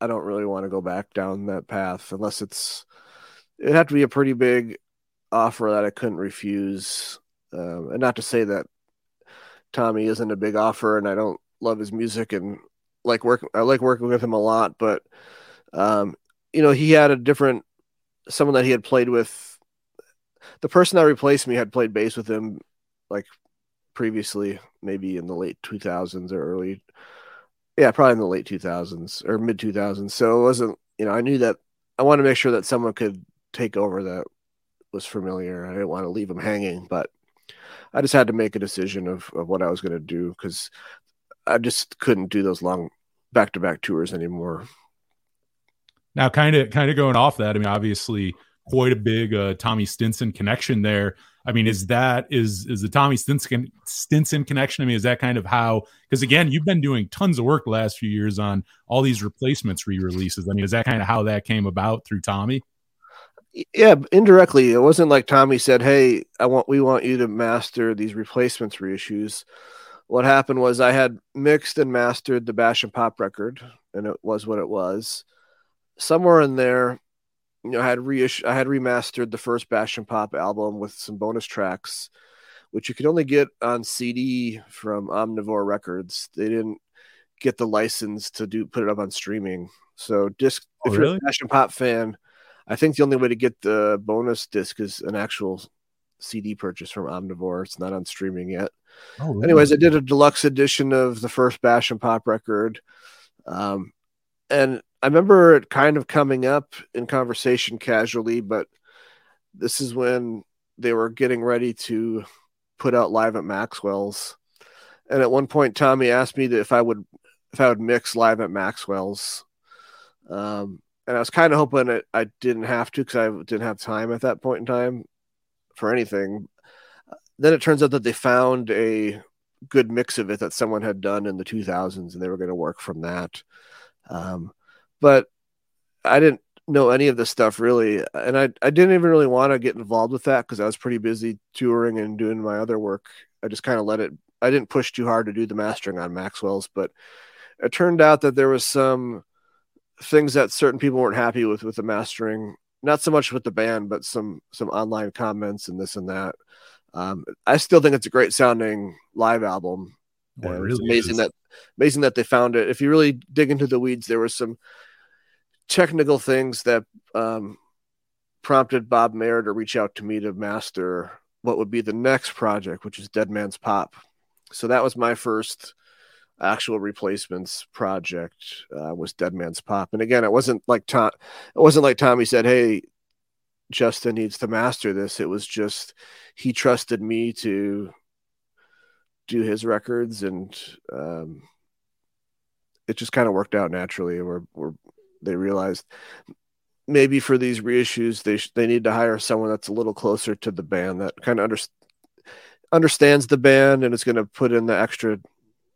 I don't really want to go back down that path unless it's it'd have to be a pretty big offer that I couldn't refuse. Um, and not to say that Tommy isn't a big offer and I don't love his music and like work I like working with him a lot, but um, you know, he had a different someone that he had played with the person that replaced me had played bass with him like previously, maybe in the late 2000s or early yeah, probably in the late 2000s or mid 2000s. So it wasn't, you know, I knew that I wanted to make sure that someone could take over that was familiar. I didn't want to leave him hanging, but I just had to make a decision of, of what I was going to do because I just couldn't do those long back to back tours anymore.
Now, kind of, kind of going off that. I mean, obviously, quite a big uh, Tommy Stinson connection there. I mean, is that is is the Tommy Stinson Stinson connection? I mean, is that kind of how? Because again, you've been doing tons of work the last few years on all these replacements re-releases. I mean, is that kind of how that came about through Tommy?
Yeah, indirectly. It wasn't like Tommy said, "Hey, I want we want you to master these replacements reissues." What happened was I had mixed and mastered the Bash and Pop record, and it was what it was. Somewhere in there, you know, I had reissue, I had remastered the first Bash and Pop album with some bonus tracks, which you could only get on CD from Omnivore Records. They didn't get the license to do put it up on streaming. So disc,
Oh,
if you're a Bash and Pop fan, I think the only way to get the bonus disc is an actual CD purchase from Omnivore. It's not on streaming yet.
Oh?
Anyways, I did a deluxe edition of the first Bash and Pop record. Um, and I remember it kind of coming up in conversation casually, but this is when they were getting ready to put out live at Maxwell's. And at one point, Tommy asked me if I would if I would mix live at Maxwell's. Um, and I was kind of hoping it, I didn't have to because I didn't have time at that point in time for anything. Then it turns out that they found a good mix of it that someone had done in the 2000s and they were going to work from that. Um, but I didn't know any of this stuff really. And I, I didn't even really want to get involved with that because I was pretty busy touring and doing my other work. I just kind of let it, I didn't push too hard to do the mastering on Maxwell's, but it turned out that there was some things that certain people weren't happy with with the mastering not so much with the band but some some online comments and this and that um, i still think it's a great sounding live album
it really
it's amazing
is.
that amazing that they found it if you really dig into the weeds there were some technical things that um, prompted bob mehr to reach out to me to master what would be the next project which is dead man's pop so that was my first actual replacements project uh, was Dead Man's Pop. And again, it wasn't like Tom, it wasn't like Tommy said, "Hey, Justin needs to master this." It was just he trusted me to do his records, and um, it just kind of worked out naturally. Where where they realized maybe for these reissues they sh- they need to hire someone that's a little closer to the band that kind of under- understands the band and is going to put in the extra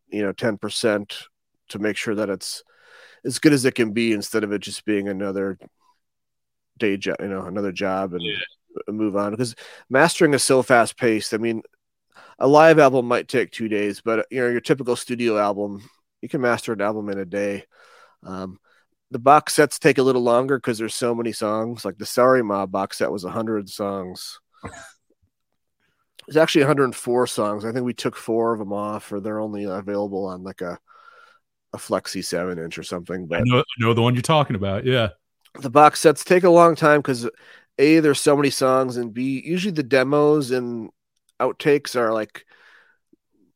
you know 10% to make sure that it's as good as it can be instead of it just being another day job you know another job and move on because mastering is so fast paced i mean a live album might take two days but you know your typical studio album you can master an album in a day um, the box sets take a little longer because there's so many songs like the sorry ma box set was 100 songs it's actually 104 songs. I think we took four of them off, or they're only available on like a a flexi seven inch or something.
I
But
know, I know the one you're talking about. Yeah.
The box sets take a long time because a there's so many songs, and b usually the demos and outtakes are like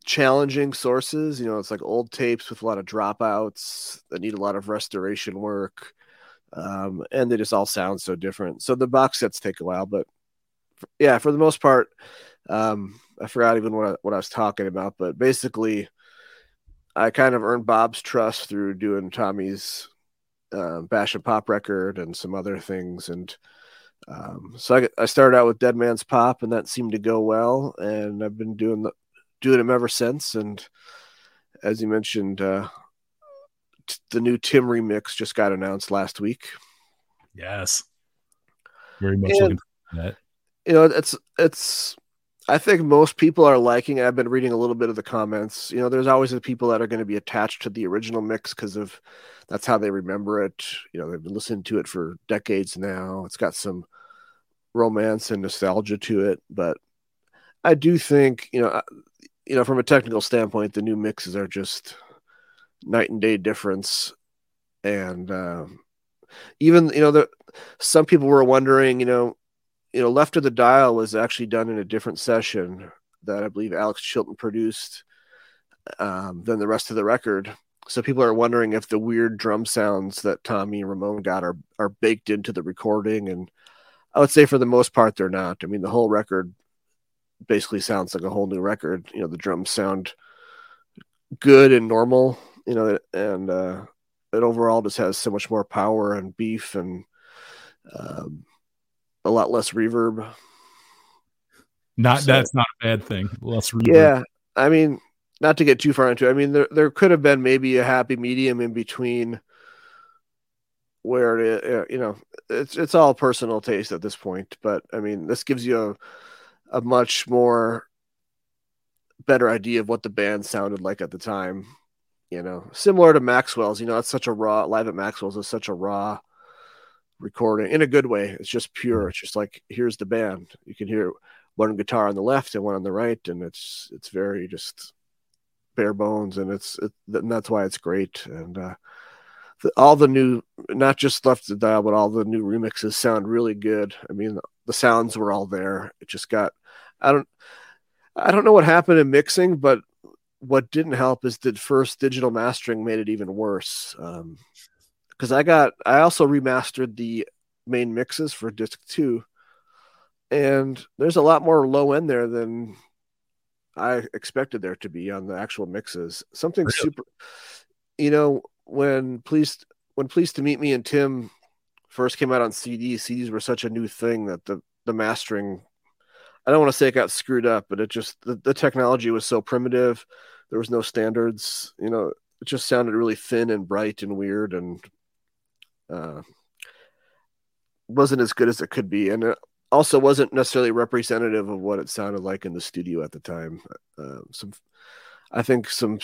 challenging sources. You know, it's like old tapes with a lot of dropouts that need a lot of restoration work, um, and they just all sound so different. So the box sets take a while, but yeah, for the most part, um, I forgot even what I, what I was talking about, but basically, I kind of earned Bob's trust through doing Tommy's uh, Bash and Pop record and some other things, and um, so I, I started out with Dead Man's Pop, and that seemed to go well, and I've been doing the, doing them ever since. And as you mentioned, uh, t- the new Tim remix just got announced last week.
Yes. Very much
And-
looking for that.
you know it's it's i think most people are liking it. I've been reading a little bit of the comments. You know there's always the people that are going to be attached to the original mix because of that's how they remember it. You know they've been listening to it for decades now. It's got some romance and nostalgia to it but i do think you know I- you know from a technical standpoint the new mixes are just night and day difference. And um, even you know the some people were wondering you know you know, Left of the Dial was actually done in a different session that I believe Alex Chilton produced um, than the rest of the record. So people are wondering if the weird drum sounds that Tommy and Ramon got are are baked into the recording, and I would say for the most part they're not. I mean, the whole record basically sounds like a whole new record. You know, the drums sound good and normal. You know, and uh, it overall just has so much more power and beef and. Um, a lot less reverb.
Not
So-
that's not a bad thing. Less reverb.
Yeah, I mean, not to get too far into. it, I mean, there there could have been maybe a happy medium in between, where it, uh, you know it's it's all personal taste at this point. But I mean, this gives you a a much more better idea of what the band sounded like at the time. You know, similar to Maxwell's. You know, it's such a raw live at Maxwell's is such a raw recording in a good way. It's just pure. It's just like here's the band. You can hear one guitar on the left and one on the right, and it's it's very just bare bones, and it's it, and that's why it's great. And uh, the, all the new, not just left to dial, but all the new remixes sound really good. I mean, the sounds were all there. It just got I don't I don't know what happened in mixing, but what didn't help is that first digital mastering made it even worse. Um, because I got I also remastered the main mixes for disc two, and there's a lot more low end there than I expected there to be on the actual mixes. Something
Really?
super, you know, when pleased when pleased to meet me and Tim first came out on CD, CDs were such a new thing that the the mastering. I don't want to say it got screwed up, but it just the, the technology was so primitive. There was no standards, you know. It just sounded really thin and bright and weird, and uh, wasn't as good as it could be, and it also wasn't necessarily representative of what it sounded like in the studio at the time. Uh, some, I think some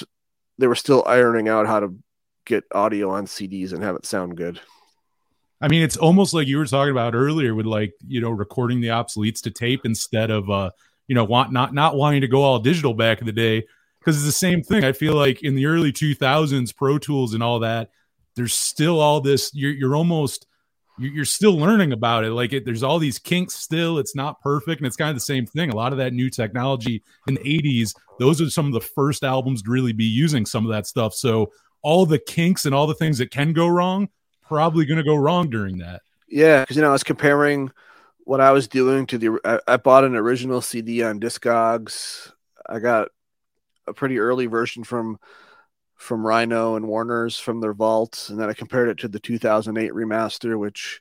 they were still ironing out how to get audio on CDs and have it sound good.
I mean, it's almost like you were talking about earlier with like, you know, recording the obsoletes to tape instead of uh, you know, want not not wanting to go all digital back in the day. Because it's the same thing. I feel like in the early 2000s, Pro Tools and all that, there's still all this. You're you're almost you're, still learning about it. Like it, there's all these kinks still. It's not perfect, and it's kind of the same thing. A lot of that new technology in the 80s, those are some of the first albums to really be using some of that stuff. So all the kinks and all the things that can go wrong, probably going to go wrong during that.
Yeah, because you know I was comparing what I was doing to the. I, I bought an original CD on Discogs. I got a pretty early version from from Rhino and Warner's from their vault, and then I compared it to the 2008 remaster, which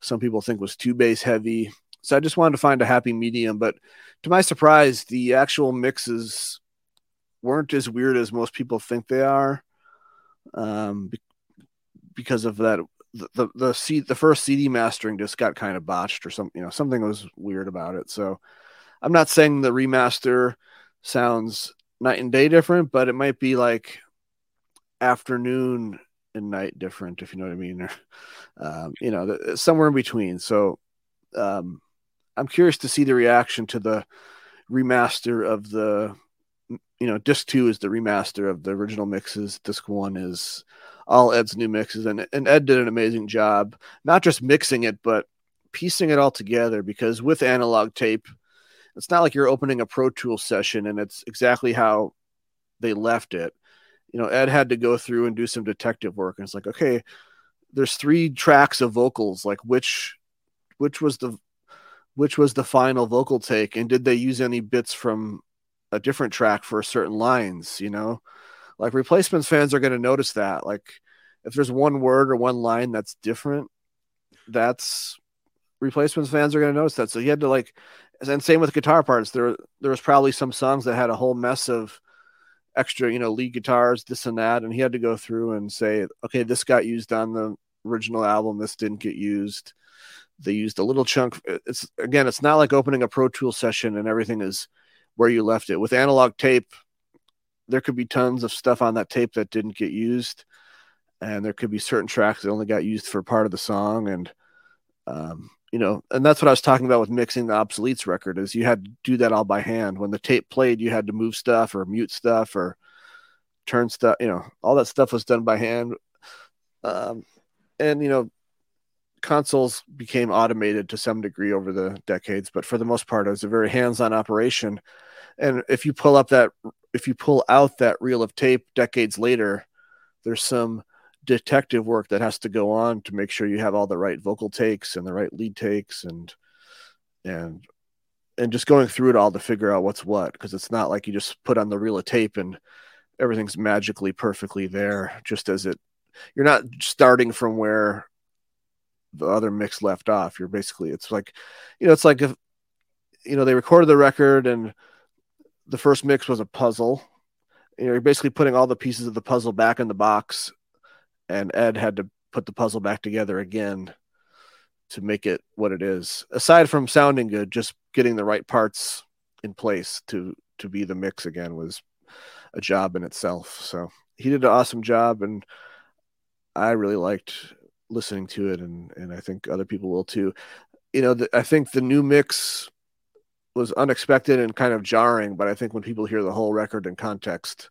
some people think was too bass heavy. So I just wanted to find a happy medium, but to my surprise, the actual mixes weren't as weird as most people think they are, um, be- because of that. The the the, C, the first CD mastering just got kind of botched, or something. You know, something was weird about it. So I'm not saying the remaster sounds night and day different, but it might be like afternoon and night different, if you know what I mean, or um, you know, somewhere in between. So um, I'm curious to see the reaction to the remaster of the, you know, disc two is the remaster of the original mixes. Disc one is all Ed's new mixes, and and Ed did an amazing job, not just mixing it, but piecing it all together. Because with analog tape, it's not like you're opening a Pro Tool session and it's exactly how they left it. You know, Ed had to go through and do some detective work, and it's like, okay, there's three tracks of vocals. Like which, which was the, which was the final vocal take, and did they use any bits from a different track for certain lines? You know, like replacements fans are going to notice that. Like if there's one word or one line that's different, that's replacements fans are going to notice that. So he had to like, and same with guitar parts. There, there was probably some songs that had a whole mess of extra, you know, lead guitars, this and that, and he had to go through and say, okay, this got used on the original album, this didn't get used. They used a little chunk. It's again, it's not like opening a Pro Tool session and everything is where you left it. With analog tape, there could be tons of stuff on that tape that didn't get used, and there could be certain tracks that only got used for part of the song, and um, you know, and that's what I was talking about with mixing the obsoletes record is you had to do that all by hand. When the tape played, you had to move stuff or mute stuff or turn stuff. You know, all that stuff was done by hand. Um, and you know, consoles became automated to some degree over the decades, but for the most part, it was a very hands-on operation. And if you pull up that, if you pull out that reel of tape decades later, there's some detective work that has to go on to make sure you have all the right vocal takes and the right lead takes and and and just going through it all to figure out what's what because it's not like you just put on the reel of tape and everything's magically perfectly there just as it you're not starting from where the other mix left off. You're basically it's like you know it's like if you know they recorded the record and the first mix was a puzzle. You know, you're basically putting all the pieces of the puzzle back in the box and Ed had to put the puzzle back together again to make it what it is. Aside from sounding good, just getting the right parts in place to to be the mix again was a job in itself. So he did an awesome job, and I really liked listening to it, and and I think other people will too. You know, the, I think the new mix was unexpected and kind of jarring, but I think when people hear the whole record in context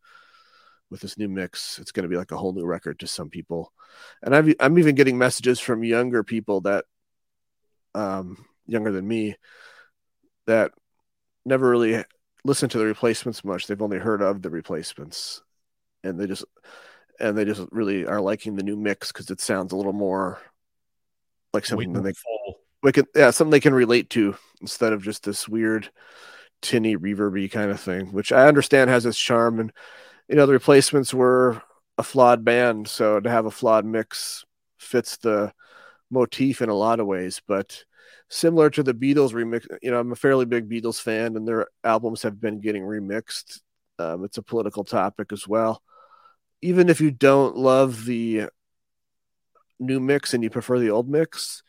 with this new mix, it's going to be like a whole new record to some people. And I've, I'm even getting messages from younger people that, um, younger than me, that never really listened to the replacements much. They've only heard of the replacements, and they just and they just really are liking the new mix because it sounds a little more like something that they
Full.
we can yeah something they can relate to instead of just this weird tinny reverby kind of thing which i understand has its charm and you know the replacements were a flawed band so to have a flawed mix fits the motif in a lot of ways but similar to the beatles remix you know i'm a fairly big beatles fan and their albums have been getting remixed. Um, it's a political topic as well. Even if you don't love the new mix and you prefer the old mix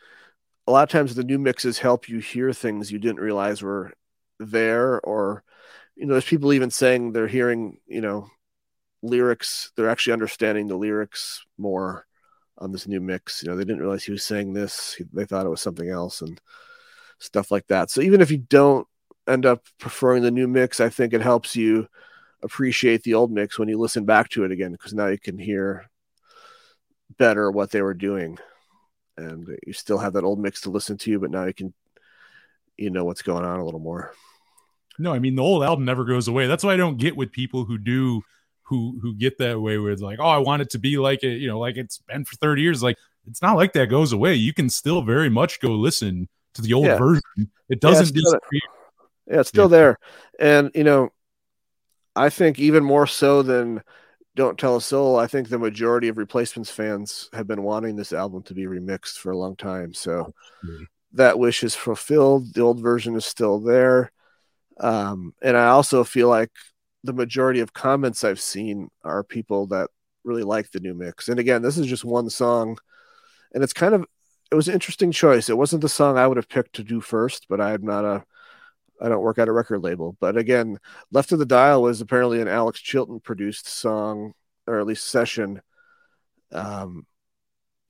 a lot of times the new mixes help you hear things you didn't realize were there or you know there's people even saying they're hearing you know lyrics they're actually understanding the lyrics more on this new mix you know they didn't realize he was saying this they thought it was something else and stuff like that so even if you don't end up preferring the new mix i think it helps you appreciate the old mix when you listen back to it again because now you can hear better what they were doing and you still have that old mix to listen to, but now you can, you know, what's going on a little more.
No, I mean the old album never goes away. That's why I don't get with people who do who who get that way where it's like, oh, I want it to be like it, you know, like it's been for 30 years. Like it's not like that goes away. You can still very much go listen to the old
Yeah.
version. It doesn't
it's still-
disappear.
Yeah, it's still
Yeah.
there. And, you know, I think even more so than Don't Tell a Soul, I think the majority of replacements fans have been wanting this album to be remixed for a long time. So that wish is fulfilled. The old version is still there. Um, and I also feel like the majority of comments I've seen are people that really like the new mix. And again, this is just one song, and it's kind of it was an interesting choice. It wasn't the song I would have picked to do first, but I'm not a I don't work at a record label. But again, Left of the Dial was apparently an Alex Chilton produced song, or at least session. Um,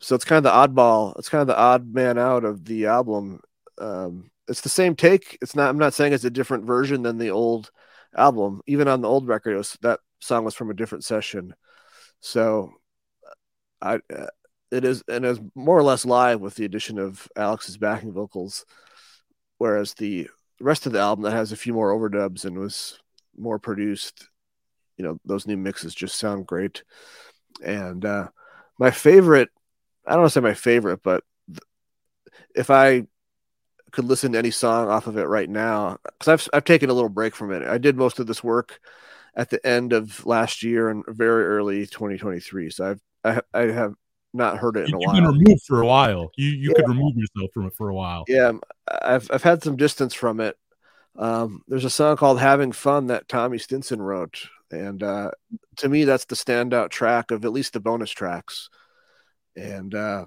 so it's kind of the oddball. It's kind of the odd man out of the album. Um, it's the same take. It's not. I'm not saying it's a different version than the old album. Even on the old record, it was, that song was from a different session. So, I uh, it is and it's more or less live with the addition of Alex's backing vocals, whereas the rest of the album that has a few more overdubs and was more produced, you know, those new mixes just sound great. And uh, my favorite, I don't want to say my favorite, but if I could listen to any song off of it right now, because I've I've taken a little break from it. I did most of this work at the end of last year and very early 2023. So I've I, I have not heard it in a
you've been
while.
removed for a while. You you could remove yourself from it for a while.
Yeah, I've I've had some distance from it. Um, there's a song called "Having Fun" that Tommy Stinson wrote, and uh, to me, that's the standout track of at least the bonus tracks. And uh,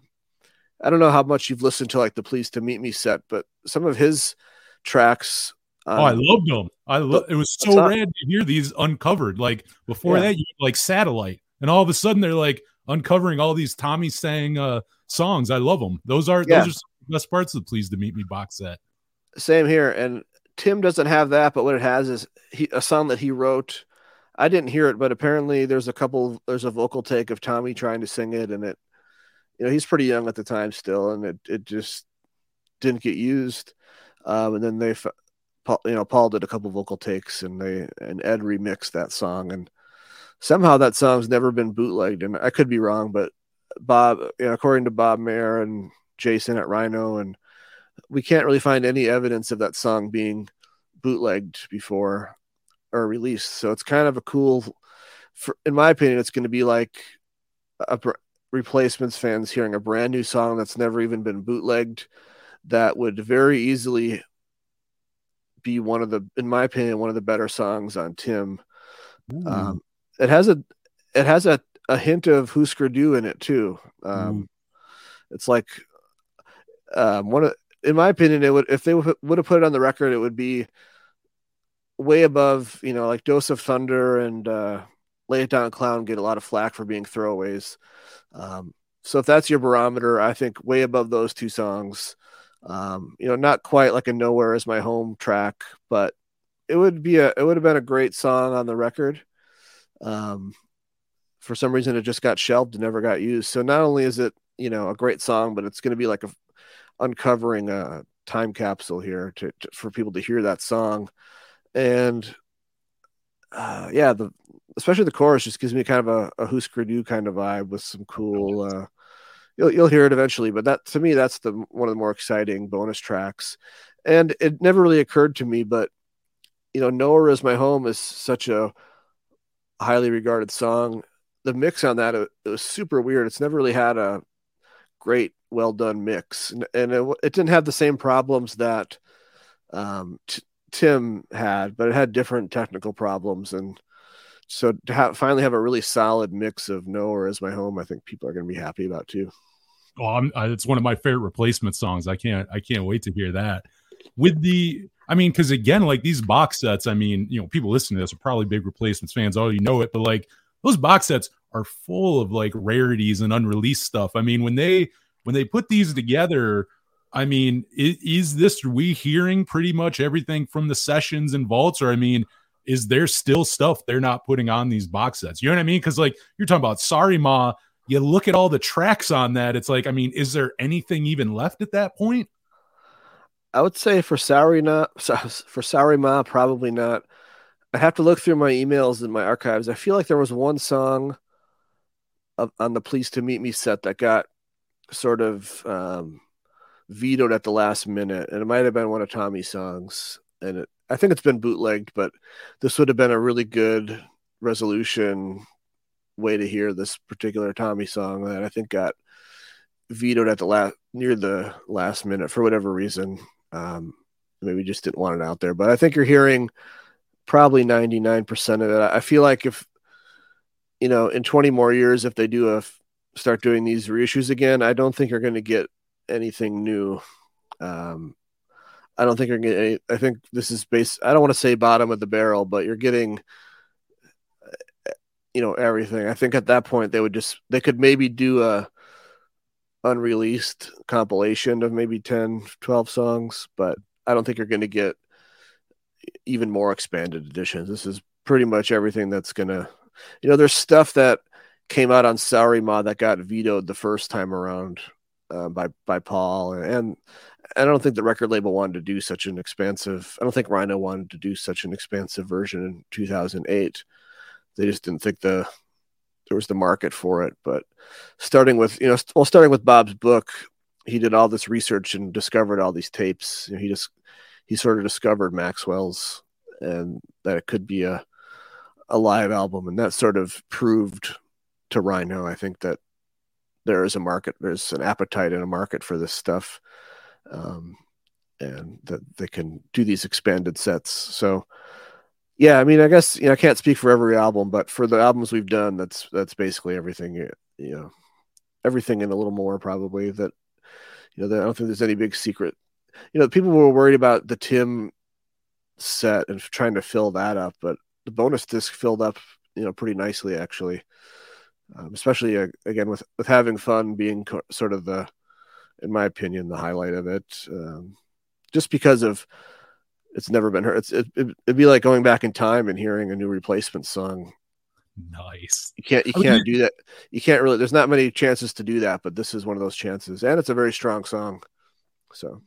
I don't know how much you've listened to like the "Pleased to Meet Me" set, but some of his tracks.
Oh, I
um,
loved them. I lo- it was so rad to hear these uncovered. Like before
Yeah.
that, you like satellite, and all of a sudden they're like uncovering all these Tommy sang uh songs. I love them. Those are
Yeah.
those are the best parts of the Pleased to Meet Me box set.
Same here. And Tim doesn't have that, but what it has is he, a song that he wrote. I didn't hear it, but apparently there's a couple. There's a vocal take of Tommy trying to sing it, and it. You know, he's pretty young at the time still, and it it just didn't get used. Um, and then they, you know, Paul did a couple vocal takes, and they and Ed remixed that song, and somehow that song's never been bootlegged. And I could be wrong, but Bob, you know, according to Bob Mehr and Jason at Rhino and we can't really find any evidence of that song being bootlegged before or released. So it's kind of a cool, for, in my opinion, it's going to be like a replacements fans hearing a brand new song that's never even been bootlegged that would very easily be one of the, in my opinion, one of the better songs on Tim. Um, it has a, it has a, a hint of Husker Du in it too. Um, It's like um, one of, in my opinion, it would if they would would have put it on the record, it would be way above, you know, like Dose of Thunder and uh, Lay It Down Clown get a lot of flack for being throwaways. Um, so if that's your barometer, I think way above those two songs. Um, you know, not quite like a "Nowhere Is My Home" track, but it would be a it would have been a great song on the record. Um, for some reason, it just got shelved and never got used. So not only is it you know a great song, but it's going to be like a uncovering a time capsule here to, to for people to hear that song, and uh, yeah, the especially the chorus just gives me kind of a, a Husker Du kind of vibe with some cool. Uh, you'll you'll hear it eventually, but that to me that's the one of the more exciting bonus tracks, and it never really occurred to me, but you know, Nowhere is my home is such a highly regarded song. The mix on that it, it was super weird. It's never really had a great, well done mix, and, and it, it didn't have the same problems that um, t- Tim had, but it had different technical problems. And so to have, finally have a really solid mix of Nowhere is my home, I think people are going to be happy about too.
Oh, I'm, it's one of my favorite replacement songs. I can't, I can't wait to hear that. With the, I mean, because again, like these box sets, I mean, you know, people listening to this are probably big replacements fans. already know it, but like those box sets are full of like rarities and unreleased stuff. I mean, when they when they put these together, I mean, is, is this we hearing pretty much everything from the sessions and vaults, or I mean, is there still stuff they're not putting on these box sets? You know what I mean? Because like you're talking about Sorry Ma, you look at all the tracks on that, it's like, I mean, is there anything even left at that point?
I would say for Sorry not for Sorry Ma, probably not. I have to look through my emails and my archives. I feel like there was one song of, on the Pleased to Meet Me set that got sort of um, vetoed at the last minute, and it might have been one of Tommy's songs. And it, I think it's been bootlegged, but this would have been a really good resolution way to hear this particular Tommy song that I think got vetoed at the last near the last minute for whatever reason. Um, maybe just didn't want it out there, but I think you're hearing probably 99% of it. I feel like if you know, in 20 more years, if they do a start doing these reissues again, I don't think you're going to get anything new. Um, I don't think you're getting. I think this is base. I don't want to say bottom of the barrel, but you're getting, you know, everything. I think at that point they would just they could maybe do a unreleased compilation of maybe 10, 12 songs, but I don't think you're going to get even more expanded editions. This is pretty much everything that's going to, you know, there's stuff that came out on Sorry Ma that got vetoed the first time around uh, by by Paul, and I don't think the record label wanted to do such an expansive. I don't think Rhino wanted to do such an expansive version in 2008. They just didn't think the there was the market for it. But starting with you know, well, starting with Bob's book, he did all this research and discovered all these tapes. You know, he just he sort of discovered Maxwell's and that it could be a a live album, and that sort of proved to Rhino, I think that there is a market, there's an appetite and a market for this stuff, um, and that they can do these expanded sets. So, yeah, I mean, I guess you know I can't speak for every album, but for the albums we've done, that's that's basically everything. You know, everything and a little more probably. That you know, I don't think there's any big secret. You know, people were worried about the Tim set and trying to fill that up, but the bonus disc filled up, you know, pretty nicely actually um, especially uh, again with with having fun being co- sort of the, in my opinion, the highlight of it. Um, just because of it's never been heard. It's it, it, would be like going back in time and hearing a new replacement song.
Nice.
You can't you can't do that. You can't really. There's not many chances to do that, but this is one of those chances, and it's a very strong song. So,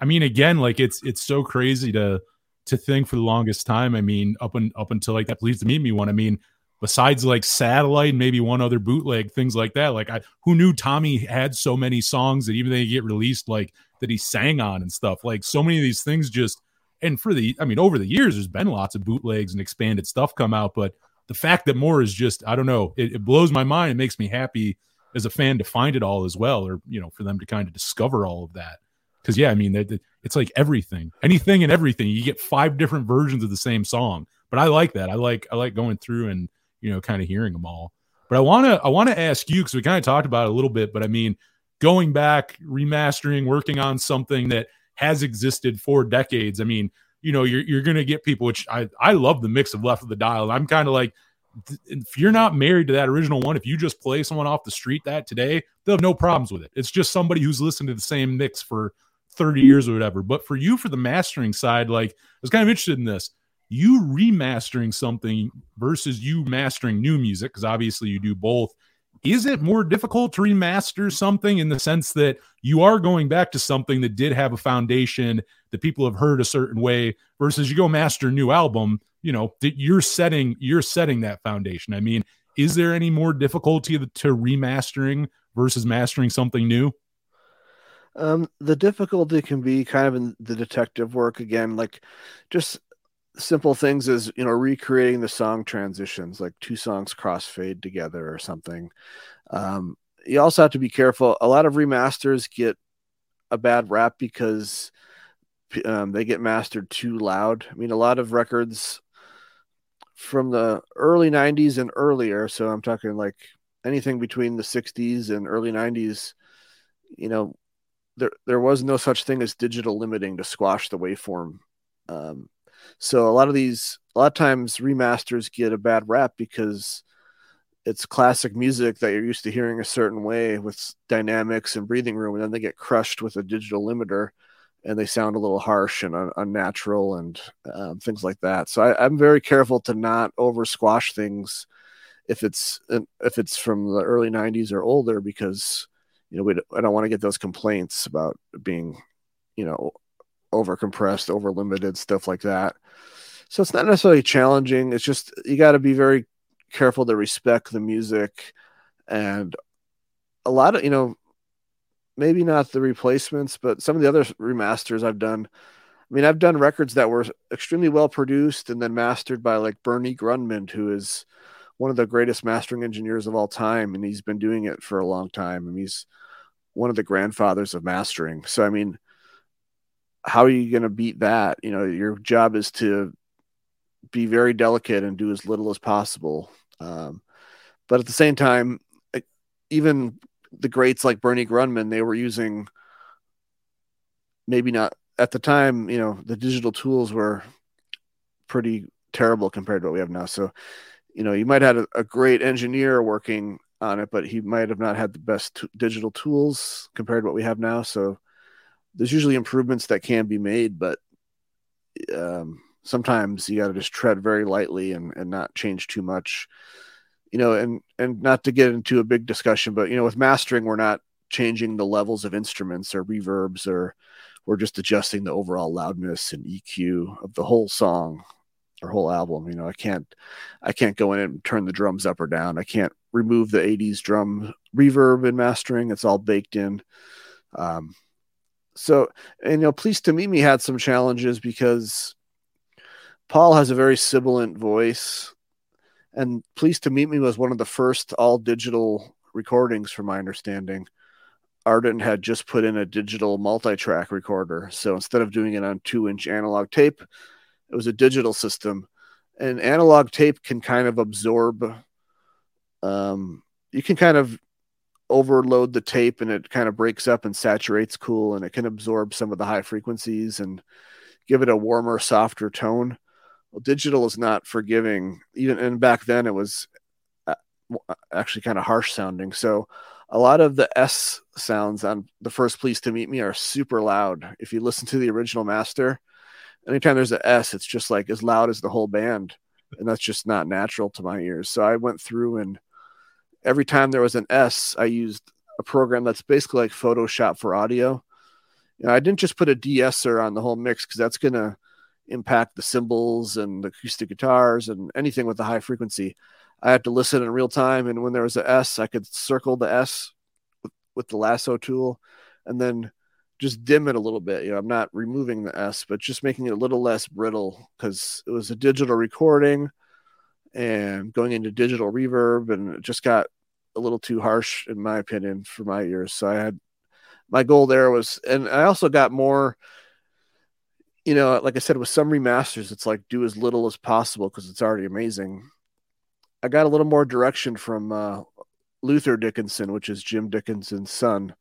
I mean, again, like it's it's so crazy to to think for the longest time. I mean, up and up until like that, pleased to meet me one. I mean, besides like satellite maybe one other bootleg things like that. Like i who knew tommy had so many songs that even they get released like that he sang on and stuff? Like so many of these things just and for the i mean over the years there's been lots of bootlegs and expanded stuff come out but the fact that more is just i don't know it, it blows my mind. It makes me happy as a fan to find it all as well or you know for them to kind of discover all of that. Because yeah i mean it's like everything anything and everything. You get five different versions of the same song but i like that. I like i like going through and you know, kind of hearing them all. But I want to I want to ask you because we kind of talked about it a little bit, but I mean, going back, remastering, working on something that has existed for decades. I mean, you know, you're you're gonna get people, which I I love the mix of left of the dial. I'm kind of like if you're not married to that original one, if you just play someone off the street that today, they'll have no problems with it. It's just somebody who's listened to the same mix for 30 years or whatever. But for you, for the mastering side, like I was kind of interested in this. You remastering something versus you mastering new music, because obviously you do both. Is it more difficult to remaster something in the sense that you are going back to something that did have a foundation that people have heard a certain way versus you go master a new album, you know, that you're setting you're setting that foundation. I mean, is there any more difficulty to remastering versus mastering something new?
Um, the difficulty can be kind of in the detective work again, like just simple things as you know recreating the song transitions, like two songs crossfade together or something. Um, you also have to be careful. A lot of remasters get a bad rap because um, they get mastered too loud. I mean, a lot of records from the early 90s and earlier, so I'm talking like anything between the 60s and early 90s, you know, there there was no such thing as digital limiting to squash the waveform. Um, so a lot of these, a lot of times, remasters get a bad rap because it's classic music that you're used to hearing a certain way with dynamics and breathing room, and then they get crushed with a digital limiter, and they sound a little harsh and un- unnatural and um, things like that. So I, I'm very careful to not over squash things if it's if it's from the early 90s or older because you know, we I don't want to get those complaints about being, you know, over compressed, over limited, stuff like that. So it's not necessarily challenging. It's just you got to be very careful to respect the music and a lot of, you know, maybe not the replacements, but some of the other remasters I've done. I mean, I've done records that were extremely well produced and then mastered by like Bernie Grundman, who is one of the greatest mastering engineers of all time, and he's been doing it for a long time. and he's one of the grandfathers of mastering. So, I mean, how are you going to beat that? You know, your job is to be very delicate and do as little as possible. Um, but at the same time, even the greats like Bernie Grundman, they were using maybe not at the time, you know, the digital tools were pretty terrible compared to what we have now. So you know, you might have a, a great engineer working on it, but he might have not had the best t- digital tools compared to what we have now. So there's usually improvements that can be made, but um, sometimes you got to just tread very lightly and, and not change too much, you know, and, and not to get into a big discussion, but, you know, with mastering, we're not changing the levels of instruments or reverbs or we're just adjusting the overall loudness and EQ of the whole song or whole album. You know, I can't I can't go in and turn the drums up or down. I can't remove the 80s drum reverb in mastering. It's all baked in. Um, so and you know, Pleased to Meet Me had some challenges because Paul has a very sibilant voice. And Pleased to Meet Me was one of the first all digital recordings, from my understanding. Ardent had just put in a digital multi track recorder. So instead of doing it on two inch analog tape, it was a digital system, and analog tape can kind of absorb. Um, you can kind of overload the tape, and it kind of breaks up and saturates cool, and it can absorb some of the high frequencies and give it a warmer, softer tone. Well, digital is not forgiving. Even and back then, it was uh, actually kind of harsh sounding. So a lot of the S sounds on the first Pleased to Meet Me are super loud. If you listen to the original master, anytime there's an S, it's just like as loud as the whole band. And that's just not natural to my ears. So I went through and every time there was an S, I used a program that's basically like Photoshop for audio. You know, I didn't just put a de-esser on the whole mix because that's going to impact the cymbals and the acoustic guitars and anything with the high frequency. I had to listen in real time. And when there was an S, I could circle the S with, with the lasso tool and then just dim it a little bit. You know, I'm not removing the S, but just making it a little less brittle because it was a digital recording and going into digital reverb, and it just got a little too harsh, in my opinion, for my ears. So I had my goal there was, and I also got more. You know, like I said, with some remasters, it's like do as little as possible because it's already amazing. I got a little more direction from uh, Luther Dickinson, which is Jim Dickinson's son,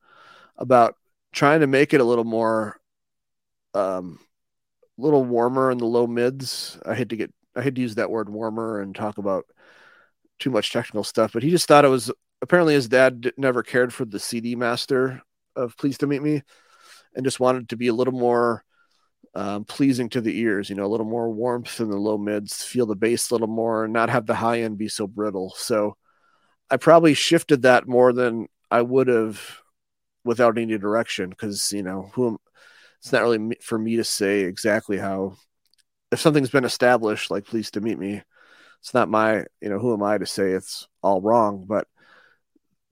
about trying to make it a little more um a little warmer in the low mids. I hate to get I had to use that word warmer and talk about too much technical stuff, but he just thought it was apparently his dad never cared for the CD master of Pleased to Meet Me and just wanted to be a little more um, pleasing to the ears, you know, a little more warmth in the low mids, feel the bass a little more, and not have the high end be so brittle. So I probably shifted that more than I would have without any direction because, you know, who am, it's not really for me to say exactly how, if something's been established, like pleased to Meet Me, it's not my, you know, who am I to say it's all wrong, but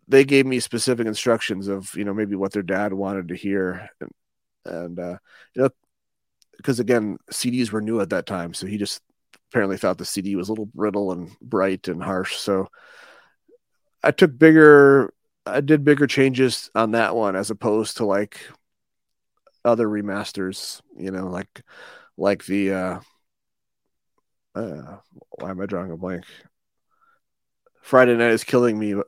they gave me specific instructions of, you know, maybe what their dad wanted to hear. And, and uh, you know, because again, CDs were new at that time, so he just apparently thought the CD was a little brittle and bright and harsh. So I took bigger, I did bigger changes on that one as opposed to like other remasters. You know, like like the uh, uh why am I drawing a blank? Friday Night is killing me. You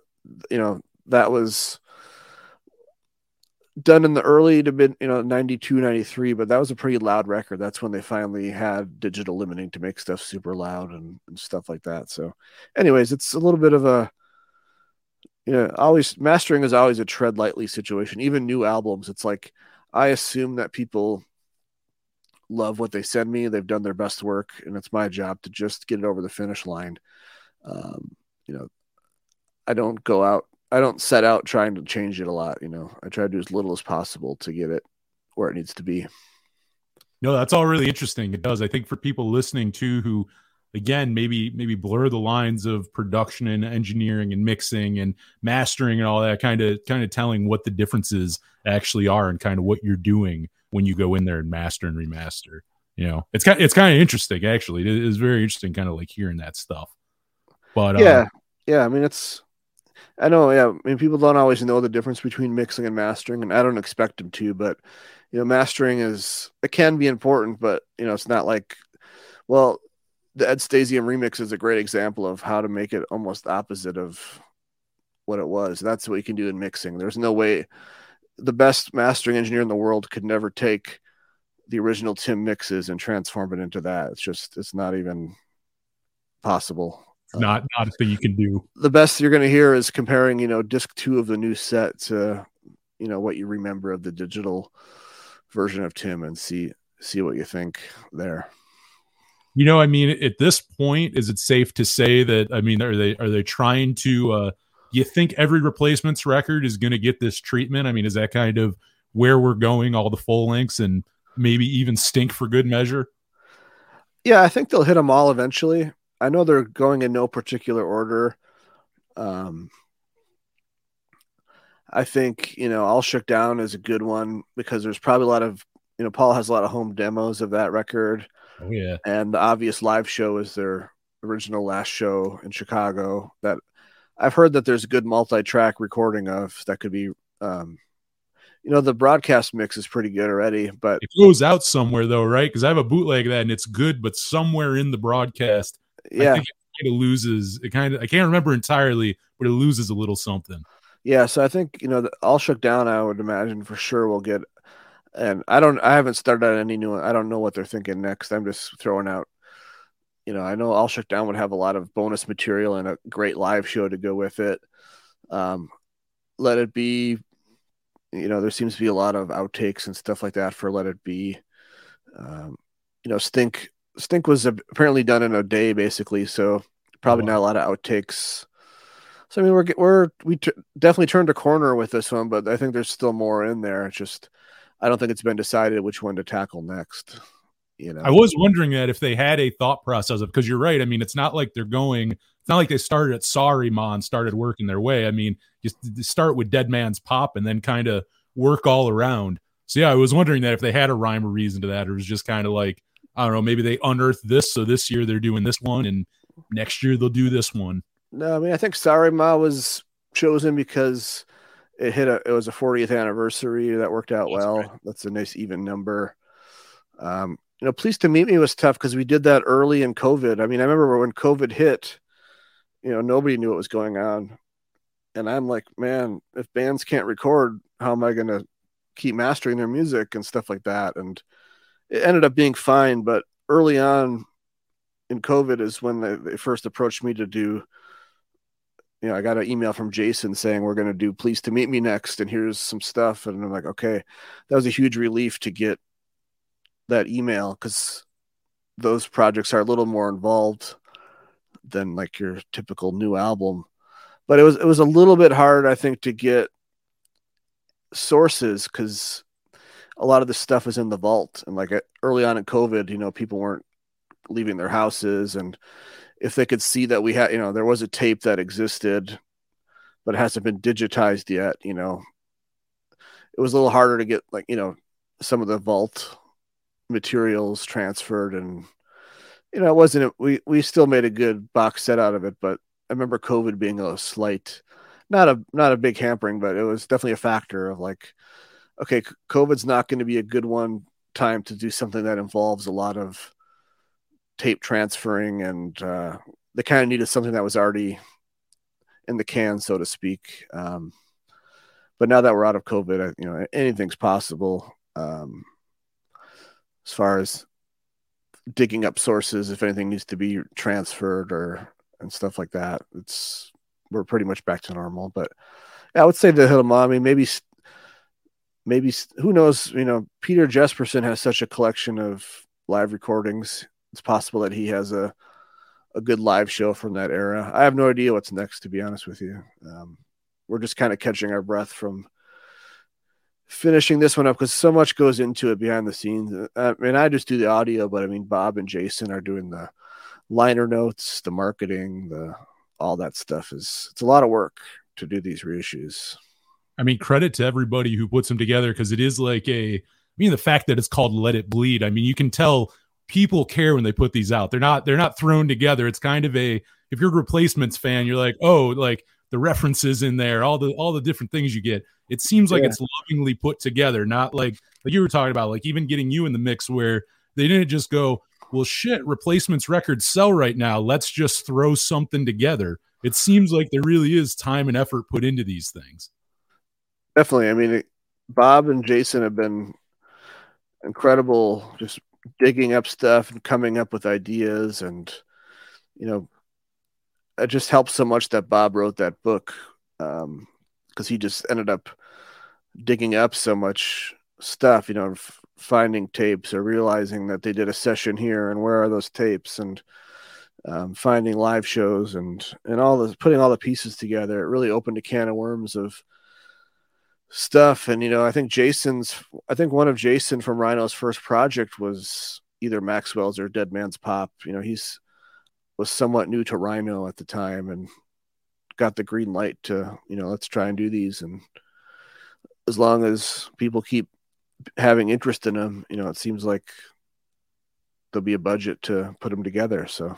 know, that was done in the early to mid, you know, 92, 93, but that was a pretty loud record. That's when they finally had digital limiting to make stuff super loud and, and stuff like that. So, anyways, it's a little bit of a, you know, always mastering is always a tread lightly situation. Even new albums, it's like I assume that people love what they send me. They've done their best work, and it's my job to just get it over the finish line. Um, you know, I don't go out I don't set out trying to change it a lot. You know, I try to do as little as possible to get it where it needs to be.
No, that's all really interesting. It does. I think for people listening too, who again maybe maybe blur the lines of production and engineering and mixing and mastering and all that, kind of kind of telling what the differences actually are and kind of what you're doing when you go in there and master and remaster. You know, it's kind it's kind of interesting actually. It is very interesting, kind of like hearing that stuff. But
yeah,
uh,
yeah. I mean, it's I know, yeah. I mean, people don't always know the difference between mixing and mastering, and I don't expect them to. But you know, mastering is it can be important, but you know, it's not like, well, the Ed Stasium remix is a great example of how to make it almost opposite of what it was. That's what you can do in mixing. There's no way the best mastering engineer in the world could never take the original Tim mixes and transform it into that. It's just it's not even possible.
not not a thing you can do.
the best you're going to hear is comparing, you know, disc two of the new set to, you know, what you remember of the digital version of Tim and see see what you think there.
You know, I mean, at this point, is it safe to say that? I mean, are they are they trying to? uh You think every replacements record is going to get this treatment? I mean, is that kind of where we're going? All the full lengths and maybe even stink for good measure.
Yeah, I think they'll hit them all eventually. I know they're going in no particular order. Um, I think you know, "All Shook Down" is a good one because there's probably a lot of you know, Paul has a lot of home demos of that record,
Oh yeah,
and the obvious live show is their original last show in Chicago. That I've heard that there's a good multi-track recording of that could be. Um, you know, the broadcast mix is pretty good already, but
it goes out somewhere though, right? Because I have a bootleg of that and it's good, but somewhere in the broadcast, I
yeah,
think it kind of loses. It kind of I can't remember entirely, but it loses a little something.
Yeah, so I think you know, the, all shook down. I would imagine for sure we'll get, and I don't, I haven't started on any new. I don't know what they're thinking next. I'm just throwing out. You know, I know all shook down would have a lot of bonus material and a great live show to go with it. Um, let it be. You know, there seems to be a lot of outtakes and stuff like that for Let It Be. Um, you know, Stink Stink was apparently done in a day basically, so probably
wow.
not a lot of outtakes. So I mean, we're we're we t- definitely turned a corner with this one, but I think there's still more in there. It's just I don't think it's been decided which one to tackle next. You know,
I was wondering that if they had a thought process of because you're right. I mean, it's not like they're going. It's not like they started at Sorry Ma and started working their way. I mean, just start with Dead Man's Pop and then kind of work all around. So yeah, I was wondering that if they had a rhyme or reason to that, or it was just kind of like I don't know, maybe they unearthed this, so this year they're doing this one, and next year they'll do this one.
no, I mean I think Sorry Ma was chosen because it hit a it was a 40th anniversary that worked out
That's
well.
right.
That's a nice even number. Um, you know, Pleased to Meet Me was tough because we did that early in COVID. I mean, I remember when COVID hit, you know, nobody knew what was going on. And I'm like, man, if bands can't record, how am I going to keep mastering their music and stuff like that? And it ended up being fine. But early on in COVID is when they, they first approached me to do you know, I got an email from Jason saying we're going to do Pleased to Meet Me next, and here's some stuff. And I'm like, okay, that was a huge relief to get that email because those projects are a little more involved than like your typical new album. But it was it was a little bit hard, I think, to get sources because a lot of this stuff is in the vault. And like early on in COVID, you know, people weren't leaving their houses and if they could see that we had, you know, there was a tape that existed, but it hasn't been digitized yet, you know, it was a little harder to get like, you know, some of the vault materials transferred and, you know, it wasn't, we, we still made a good box set out of it, but I remember COVID being a slight, not a, not a big hampering, but it was definitely a factor of like, okay, COVID's not going to be a good one time to do something that involves a lot of tape transferring, and uh, they kind of needed something that was already in the can, so to speak. Um, but now that we're out of COVID, you know, anything's possible um, as far as digging up sources if anything needs to be transferred or and stuff like that. It's we're pretty much back to normal. But yeah, I would say the Hilamami, maybe maybe who knows? You know, Peter Jesperson has such a collection of live recordings it's possible that he has a a good live show from that era. I have no idea what's next, to be honest with you. Um, we're just kind of catching our breath from finishing this one up because so much goes into it behind the scenes. Uh, I mean, I just do the audio, but I mean, Bob and Jason are doing the liner notes, the marketing, the all that stuff. Is it's a lot of work to do these reissues.
I mean, credit to everybody who puts them together because it is like a. I mean, the fact that it's called "Let It Bleed." I mean, you can tell people care when they put these out. They're not they're not thrown together. It's kind of a if you're a replacements fan, you're like, oh, like the references in there, all the all the different things you get. It seems like yeah. it's lovingly put together, not like like you were talking about, like even getting you in the mix where they didn't just go, well, shit, replacements records sell right now. Let's just throw something together. It seems like there really is time and effort put into these things.
Definitely. I mean, Bob and Jason have been incredible, just digging up stuff and coming up with ideas and you know it just helps so much that bob wrote that book um, because he just ended up digging up so much stuff you know f- finding tapes or realizing that they did a session here and where are those tapes and um, finding live shows and and all the putting all the pieces together it really opened a can of worms of stuff. And you know, I think Jason's I think one of Jason from Rhino's first project was either Maxwell's or Dead Man's Pop. You know, he's was somewhat new to Rhino at the time and got the green light to, you know, let's try and do these. And as long as people keep having interest in them, you know, it seems like there'll be a budget to put them together. So,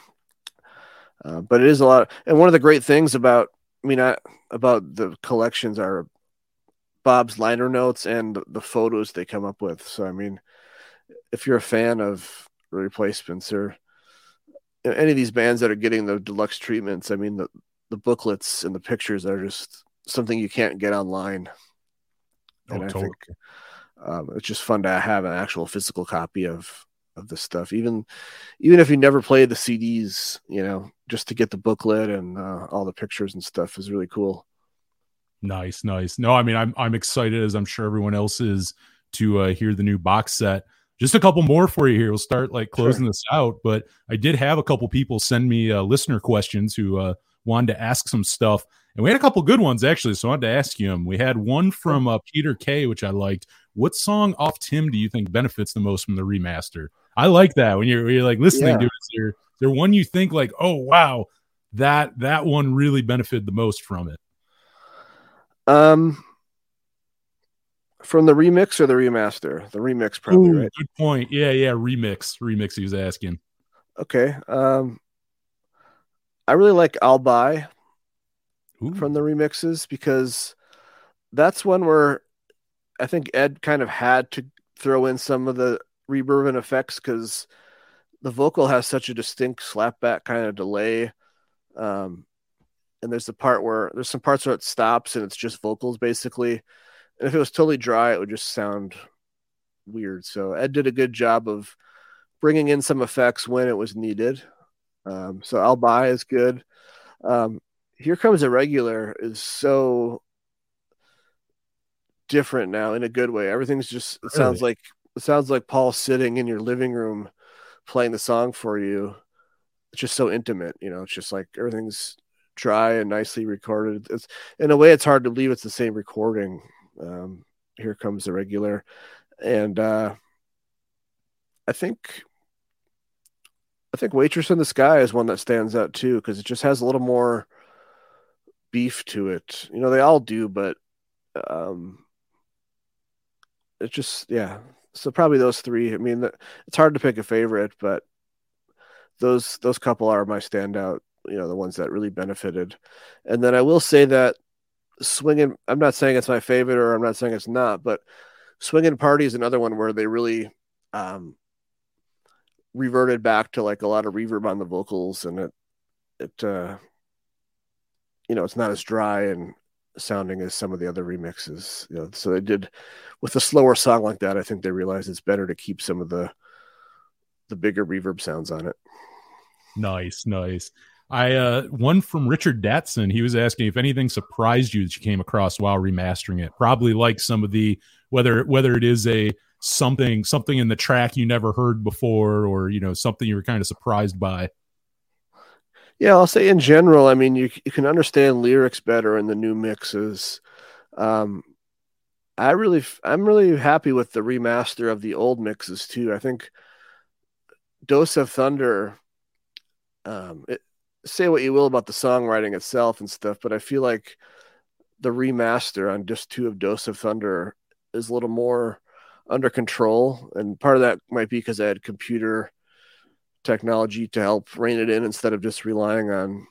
uh, but it is a lot. And one of the great things about, I mean, I, about the collections are Bob's liner notes and the photos they come up with. So I mean, if you're a fan of replacements or any of these bands that are getting the deluxe treatments, I mean the the booklets and the pictures are just something you can't get online. Oh, and I totally. think um, it's just fun to have an actual physical copy of of the stuff, even even if you never played the CDs, you know, just to get the booklet and uh, all the pictures and stuff is really cool.
Nice, nice. No, I mean, I'm I'm excited as I'm sure everyone else is to uh, hear the new box set. Just a couple more for you here. We'll start like closing sure. this out, but I did have a couple people send me uh, listener questions who uh, wanted to ask some stuff, and we had a couple good ones actually. So I wanted to ask you them. We had one from uh, Peter K, which I liked. What song off Tim do you think benefits the most from the remaster? I like that when you're when you're like listening yeah. to it. Is there, is there one you think like, oh wow, that that one really benefited the most from it?
Um, from the remix or the remaster? The remix, probably, Ooh, right?
Good point. Yeah, yeah, remix, remix. He was asking.
Okay. Um, I really like I'll Buy Ooh. from the remixes because that's one where I think Ed kind of had to throw in some of the reverb and effects because the vocal has such a distinct slapback kind of delay. Um, and there's the part where there's some parts where it stops and it's just vocals basically. And if it was totally dry, it would just sound weird. So Ed did a good job of bringing in some effects when it was needed. Um, so I'll buy is good. Um, Here Comes a Regular is so different now in a good way. Everything's just it sounds like it sounds like Paul sitting in your living room playing the song for you. It's just so intimate, you know, it's just like everything's dry and nicely recorded. It's in a way it's hard to believe it's the same recording. Um, here comes the regular. And uh I think I think Waitress in the Sky is one that stands out too because it just has a little more beef to it. You know, they all do, but um, it just yeah. So probably those three. I mean, it's hard to pick a favorite, but those those couple are my standout. You know, the ones that really benefited. And then I will say that swinging. I'm not saying it's my favorite, or I'm not saying it's not, but swinging party is another one where they really um, reverted back to like a lot of reverb on the vocals, and it it uh, you know it's not as dry and sounding as some of the other remixes. You know, so they did with a slower song like that. I think they realized it's better to keep some of the the bigger reverb sounds on it.
Nice, nice. I uh one from Richard Datson. He was asking if anything surprised you that you came across while remastering it. Probably like some of the whether whether it is a something something in the track you never heard before or you know something you were kind of surprised by.
Yeah, I'll say in general, I mean, you you can understand lyrics better in the new mixes. Um, I really, I'm really happy with the remaster of the old mixes too. I think Dose of Thunder. Um, it, say what you will about the songwriting itself and stuff, but I feel like the remaster on disc two of Dose of Thunder is a little more under control, and part of that might be because I had computer technology to help rein it in instead of just relying on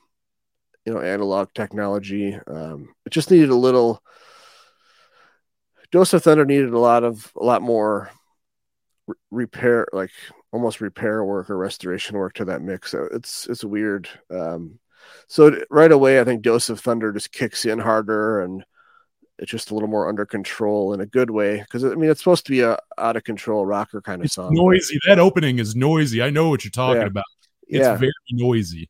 you know analog technology. Um, it just needed a little dose of thunder needed a lot of a lot more re- repair like almost repair work or restoration work to that mix. So it's it's weird. Um, so right away i think dose of thunder just kicks in harder and it's just a little more under control in a good way because I mean it's supposed to be a out of control rocker kind of
it's
song.
Noisy. That opening is noisy. I know what you're talking
Yeah.
about. It's
Yeah.
very noisy.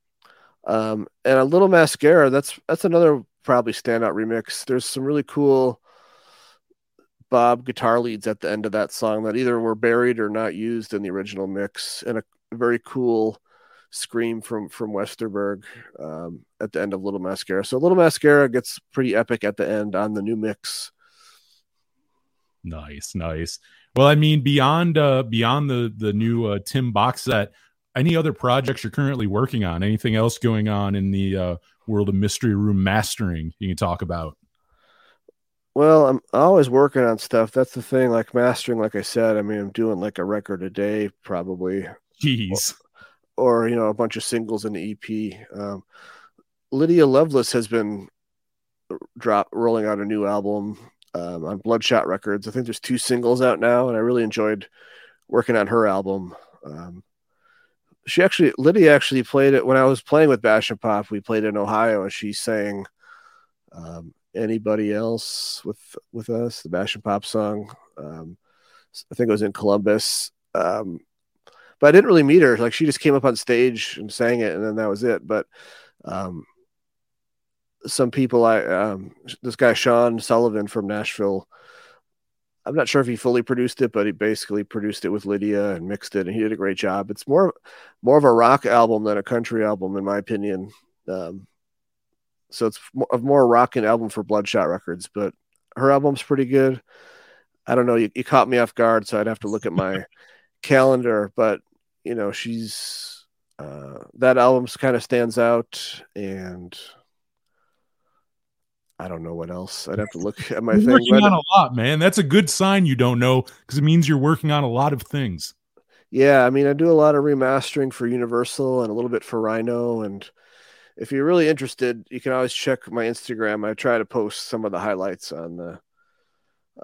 Um, and a little mascara. That's that's another probably standout remix. There's some really cool Bob guitar leads at the end of that song that either were buried or not used in the original mix, and a very cool scream from from Westerberg um, at the end of Little Mascara. So Little Mascara gets pretty epic at the end on the new mix.
Nice, nice. Well, I mean, beyond uh beyond the the new uh, Tim box set, any other projects you're currently working on? Anything else going on in the uh, world of Mystery Room mastering you can talk about?
Well, I'm always working on stuff. That's the thing. Like mastering, like I said, I mean, I'm doing like a record a day probably.
Jeez.
Or you know a bunch of singles in the EP. Um, Lydia Loveless has been drop rolling out a new album um, on Bloodshot Records. I think there's two singles out now, and I really enjoyed working on her album. Um, she actually Lydia actually played it when I was playing with Bash and Pop. We played in Ohio, and she sang um, "Anybody Else" with with us, the Bash and Pop song. Um, I think it was in Columbus. Um, but I didn't really meet her. Like she just came up on stage and sang it, and then that was it. But um, some people, I um, this guy Sean Sullivan from Nashville. I'm not sure if he fully produced it, but he basically produced it with Lydia and mixed it, and he did a great job. It's more more of a rock album than a country album, in my opinion. Um, so it's a more rocking album for Bloodshot Records, but her album's pretty good. I don't know. You, you caught me off guard, so I'd have to look at my calendar, but you know, she's uh, that album's kind of stands out, and I don't know what else. I'd have to look at my
You're
thing.
working
but-
on a lot, man. That's a good sign you don't know because it means you're working on a lot of things.
yeah, I mean, I do a lot of remastering for Universal and a little bit for Rhino. And if you're really interested, you can always check my Instagram. I try to post some of the highlights on the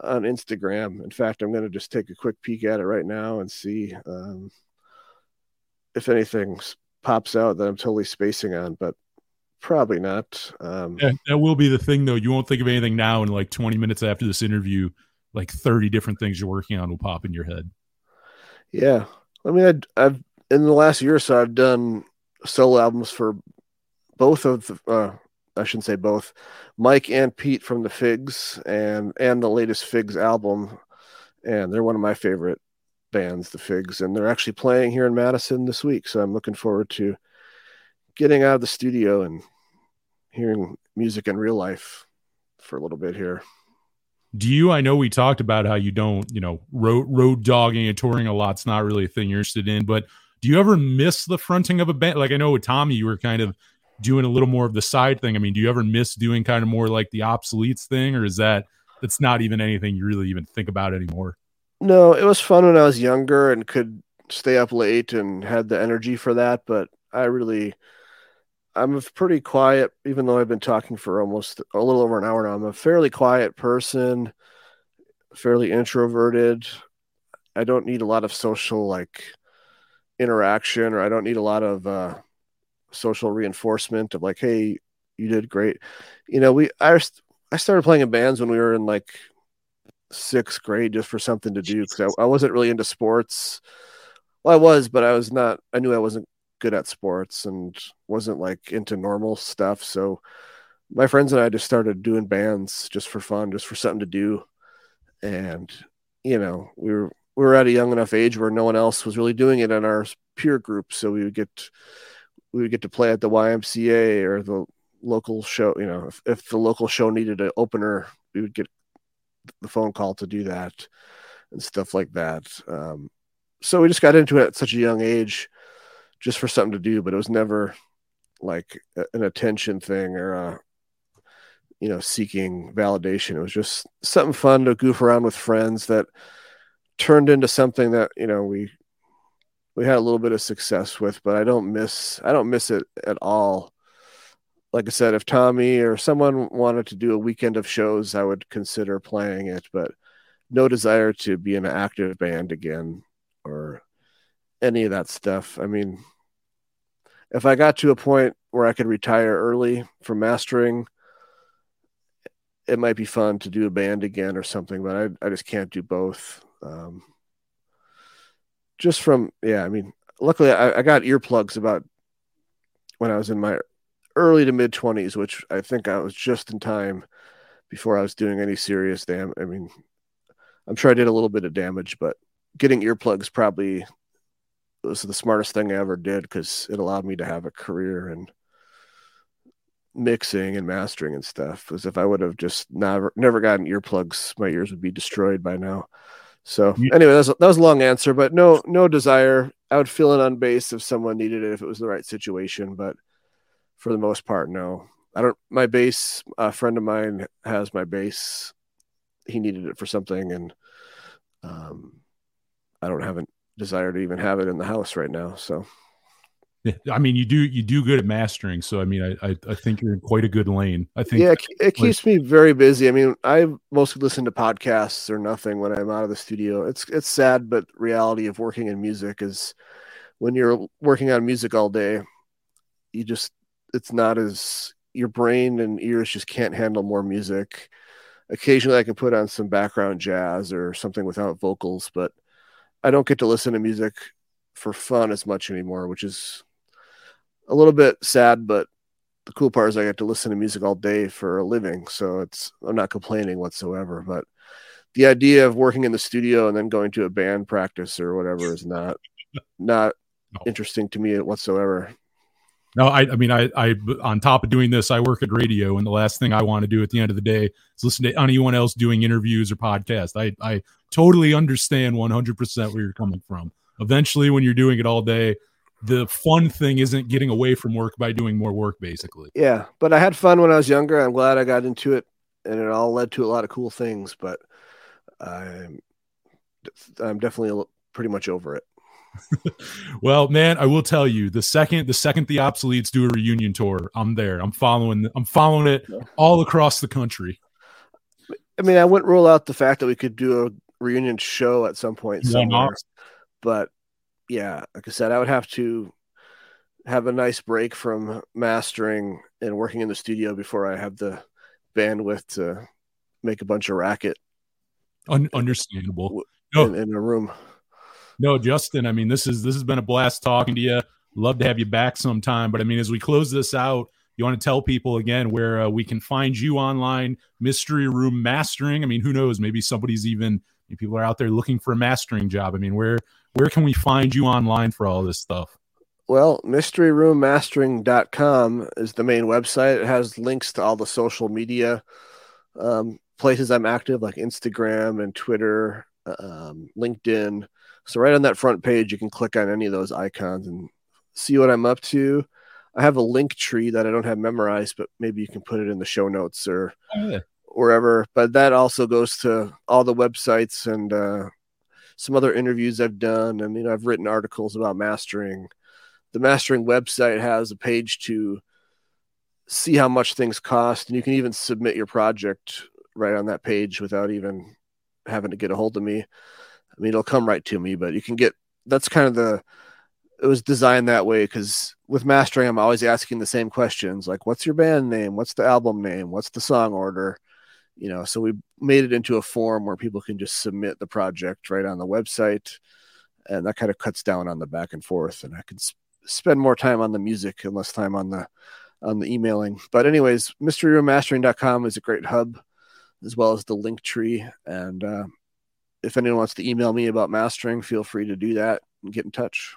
on Instagram. In fact, I'm going to just take a quick peek at it right now and see um, if anything pops out that I'm totally spacing on, but probably not. Um,
Yeah, that will be the thing, though. You won't think of anything now, and like 20 minutes after this interview, like 30 different things you're working on will pop in your head.
Yeah, I mean, I'd, I've in the last year or so, I've done solo albums for both of the, uh, I shouldn't say both, Mike and Pete from the Figs and and the latest Figs album, and they're one of my favorite bands, the Figs, and they're actually playing here in Madison this week. So I'm looking forward to getting out of the studio and hearing music in real life for a little bit here.
Do you? I know we talked about how you don't, you know, road road dogging and touring a lot's not really a thing you're interested in, but do you ever miss the fronting of a band? Like I know with Tommy, you were kind of doing a little more of the side thing. I mean, do you ever miss doing kind of more like the obsoletes thing, or is that that's not even anything you really even think about anymore?
No, it was fun when I was younger and could stay up late and had the energy for that, but I really I'm a pretty quiet, even though I've been talking for almost a little over an hour now. I'm a fairly quiet person, fairly introverted. I don't need a lot of social like interaction, or I don't need a lot of uh, social reinforcement of like, "Hey, you did great." You know, we I I started playing in bands when we were in like sixth grade just for something to do because I, I wasn't really into sports. Well, I was, but I was not. I knew I wasn't good at sports and wasn't like into normal stuff. So my friends and I just started doing bands just for fun, just for something to do. And you know, we were we were at a young enough age where no one else was really doing it in our peer group. So we would get we would get to play at the YMCA or the local show. You know, if, if the local show needed an opener, we would get the phone call to do that and stuff like that. Um, so we just got into it at such a young age just for something to do, but it was never like an attention thing or a, you know, seeking validation. It was just something fun to goof around with friends that turned into something that, you know, we, we had a little bit of success with, but I don't miss, I don't miss it at all. Like I said, if Tommy or someone wanted to do a weekend of shows, I would consider playing it, but no desire to be an active band again or any of that stuff. I mean, if I got to a point where I could retire early from mastering, it might be fun to do a band again or something, but I, I just can't do both. Um, just from, yeah, I mean, luckily I, I got earplugs about when I was in my early to mid 20s, which I think I was just in time before I was doing any serious damage. I mean, I'm sure I did a little bit of damage, but getting earplugs probably was the smartest thing I ever did because it allowed me to have a career and mixing and mastering and stuff. Because if I would have just never never gotten earplugs, my ears would be destroyed by now. So anyway, that was, that was a long answer, but no no desire. I would fill in on bass if someone needed it if it was the right situation, but for the most part, no. I don't. My bass, a friend of mine has my bass. He needed it for something, and um, I don't have a desire to even have it in the house right now. So,
yeah, I mean, you do you do good at mastering, so I mean, I I, I think you're in quite a good lane. I think
yeah, it, it keeps me very busy. I mean, I mostly listen to podcasts or nothing when I'm out of the studio. It's it's sad, but reality of working in music is when you're working on music all day, you just it's not as your brain and ears just can't handle more music. Occasionally, I can put on some background jazz or something without vocals, but I don't get to listen to music for fun as much anymore, which is a little bit sad, but the cool part is I get to listen to music all day for a living. So it's, I'm not complaining whatsoever, but the idea of working in the studio and then going to a band practice or whatever is not, not no. interesting to me whatsoever.
No, I, I mean, I, I, on top of doing this, I work at radio, and the last thing I want to do at the end of the day is listen to anyone else doing interviews or podcasts. I, I totally understand 100% where you're coming from. Eventually, when you're doing it all day, the fun thing isn't getting away from work by doing more work, basically.
Yeah, but I had fun when I was younger. I'm glad I got into it, and it all led to a lot of cool things. But I'm, I'm definitely pretty much over it.
well, man, I will tell you the second the second the obsoletes do a reunion tour, I'm there. I'm following. I'm following it all across the country.
I mean, I wouldn't rule out the fact that we could do a reunion show at some point somewhere. But yeah, like I said, I would have to have a nice break from mastering and working in the studio before I have the bandwidth to make a bunch of racket.
Un- understandable.
In, in a room.
No, Justin. I mean, this is this has been a blast talking to you. Love to have you back sometime. But I mean, as we close this out, you want to tell people again where uh, we can find you online, Mystery Room Mastering. I mean, who knows? Maybe somebody's even people are out there looking for a mastering job. I mean, where where can we find you online for all this stuff?
Well, mysteryroommastering.com is the main website. It has links to all the social media um, places I'm active, like Instagram and Twitter, um, LinkedIn. So, right on that front page, you can click on any of those icons and see what I'm up to. I have a link tree that I don't have memorized, but maybe you can put it in the show notes or oh, yeah. wherever. But that also goes to all the websites and uh, some other interviews I've done. And, you know, I've written articles about mastering the mastering website has a page to see how much things cost and you can even submit your project right on that page without even having to get a hold of me i mean it'll come right to me but you can get that's kind of the it was designed that way because with mastering i'm always asking the same questions like what's your band name what's the album name what's the song order you know so we made it into a form where people can just submit the project right on the website and that kind of cuts down on the back and forth and i can spend more time on the music and less time on the on the emailing. But anyways, mysteryroommastering.com is a great hub as well as the link tree. And uh, if anyone wants to email me about mastering, feel free to do that and get in touch.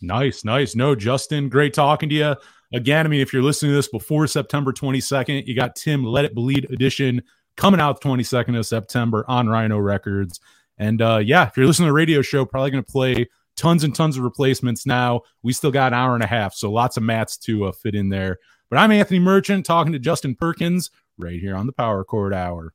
Nice, nice. No, Justin, great talking to you. Again, I mean, if you're listening to this before September 22nd, you got Tim Let It Bleed edition coming out the 22nd of September on Rhino Records. And uh, yeah, if you're listening to the radio show, probably going to play tons and tons of replacements now. We still got an hour and a half, so lots of mats to uh, fit in there. But I'm Anthony Merchant talking to Justin Perkins right here on the Power Chord Hour.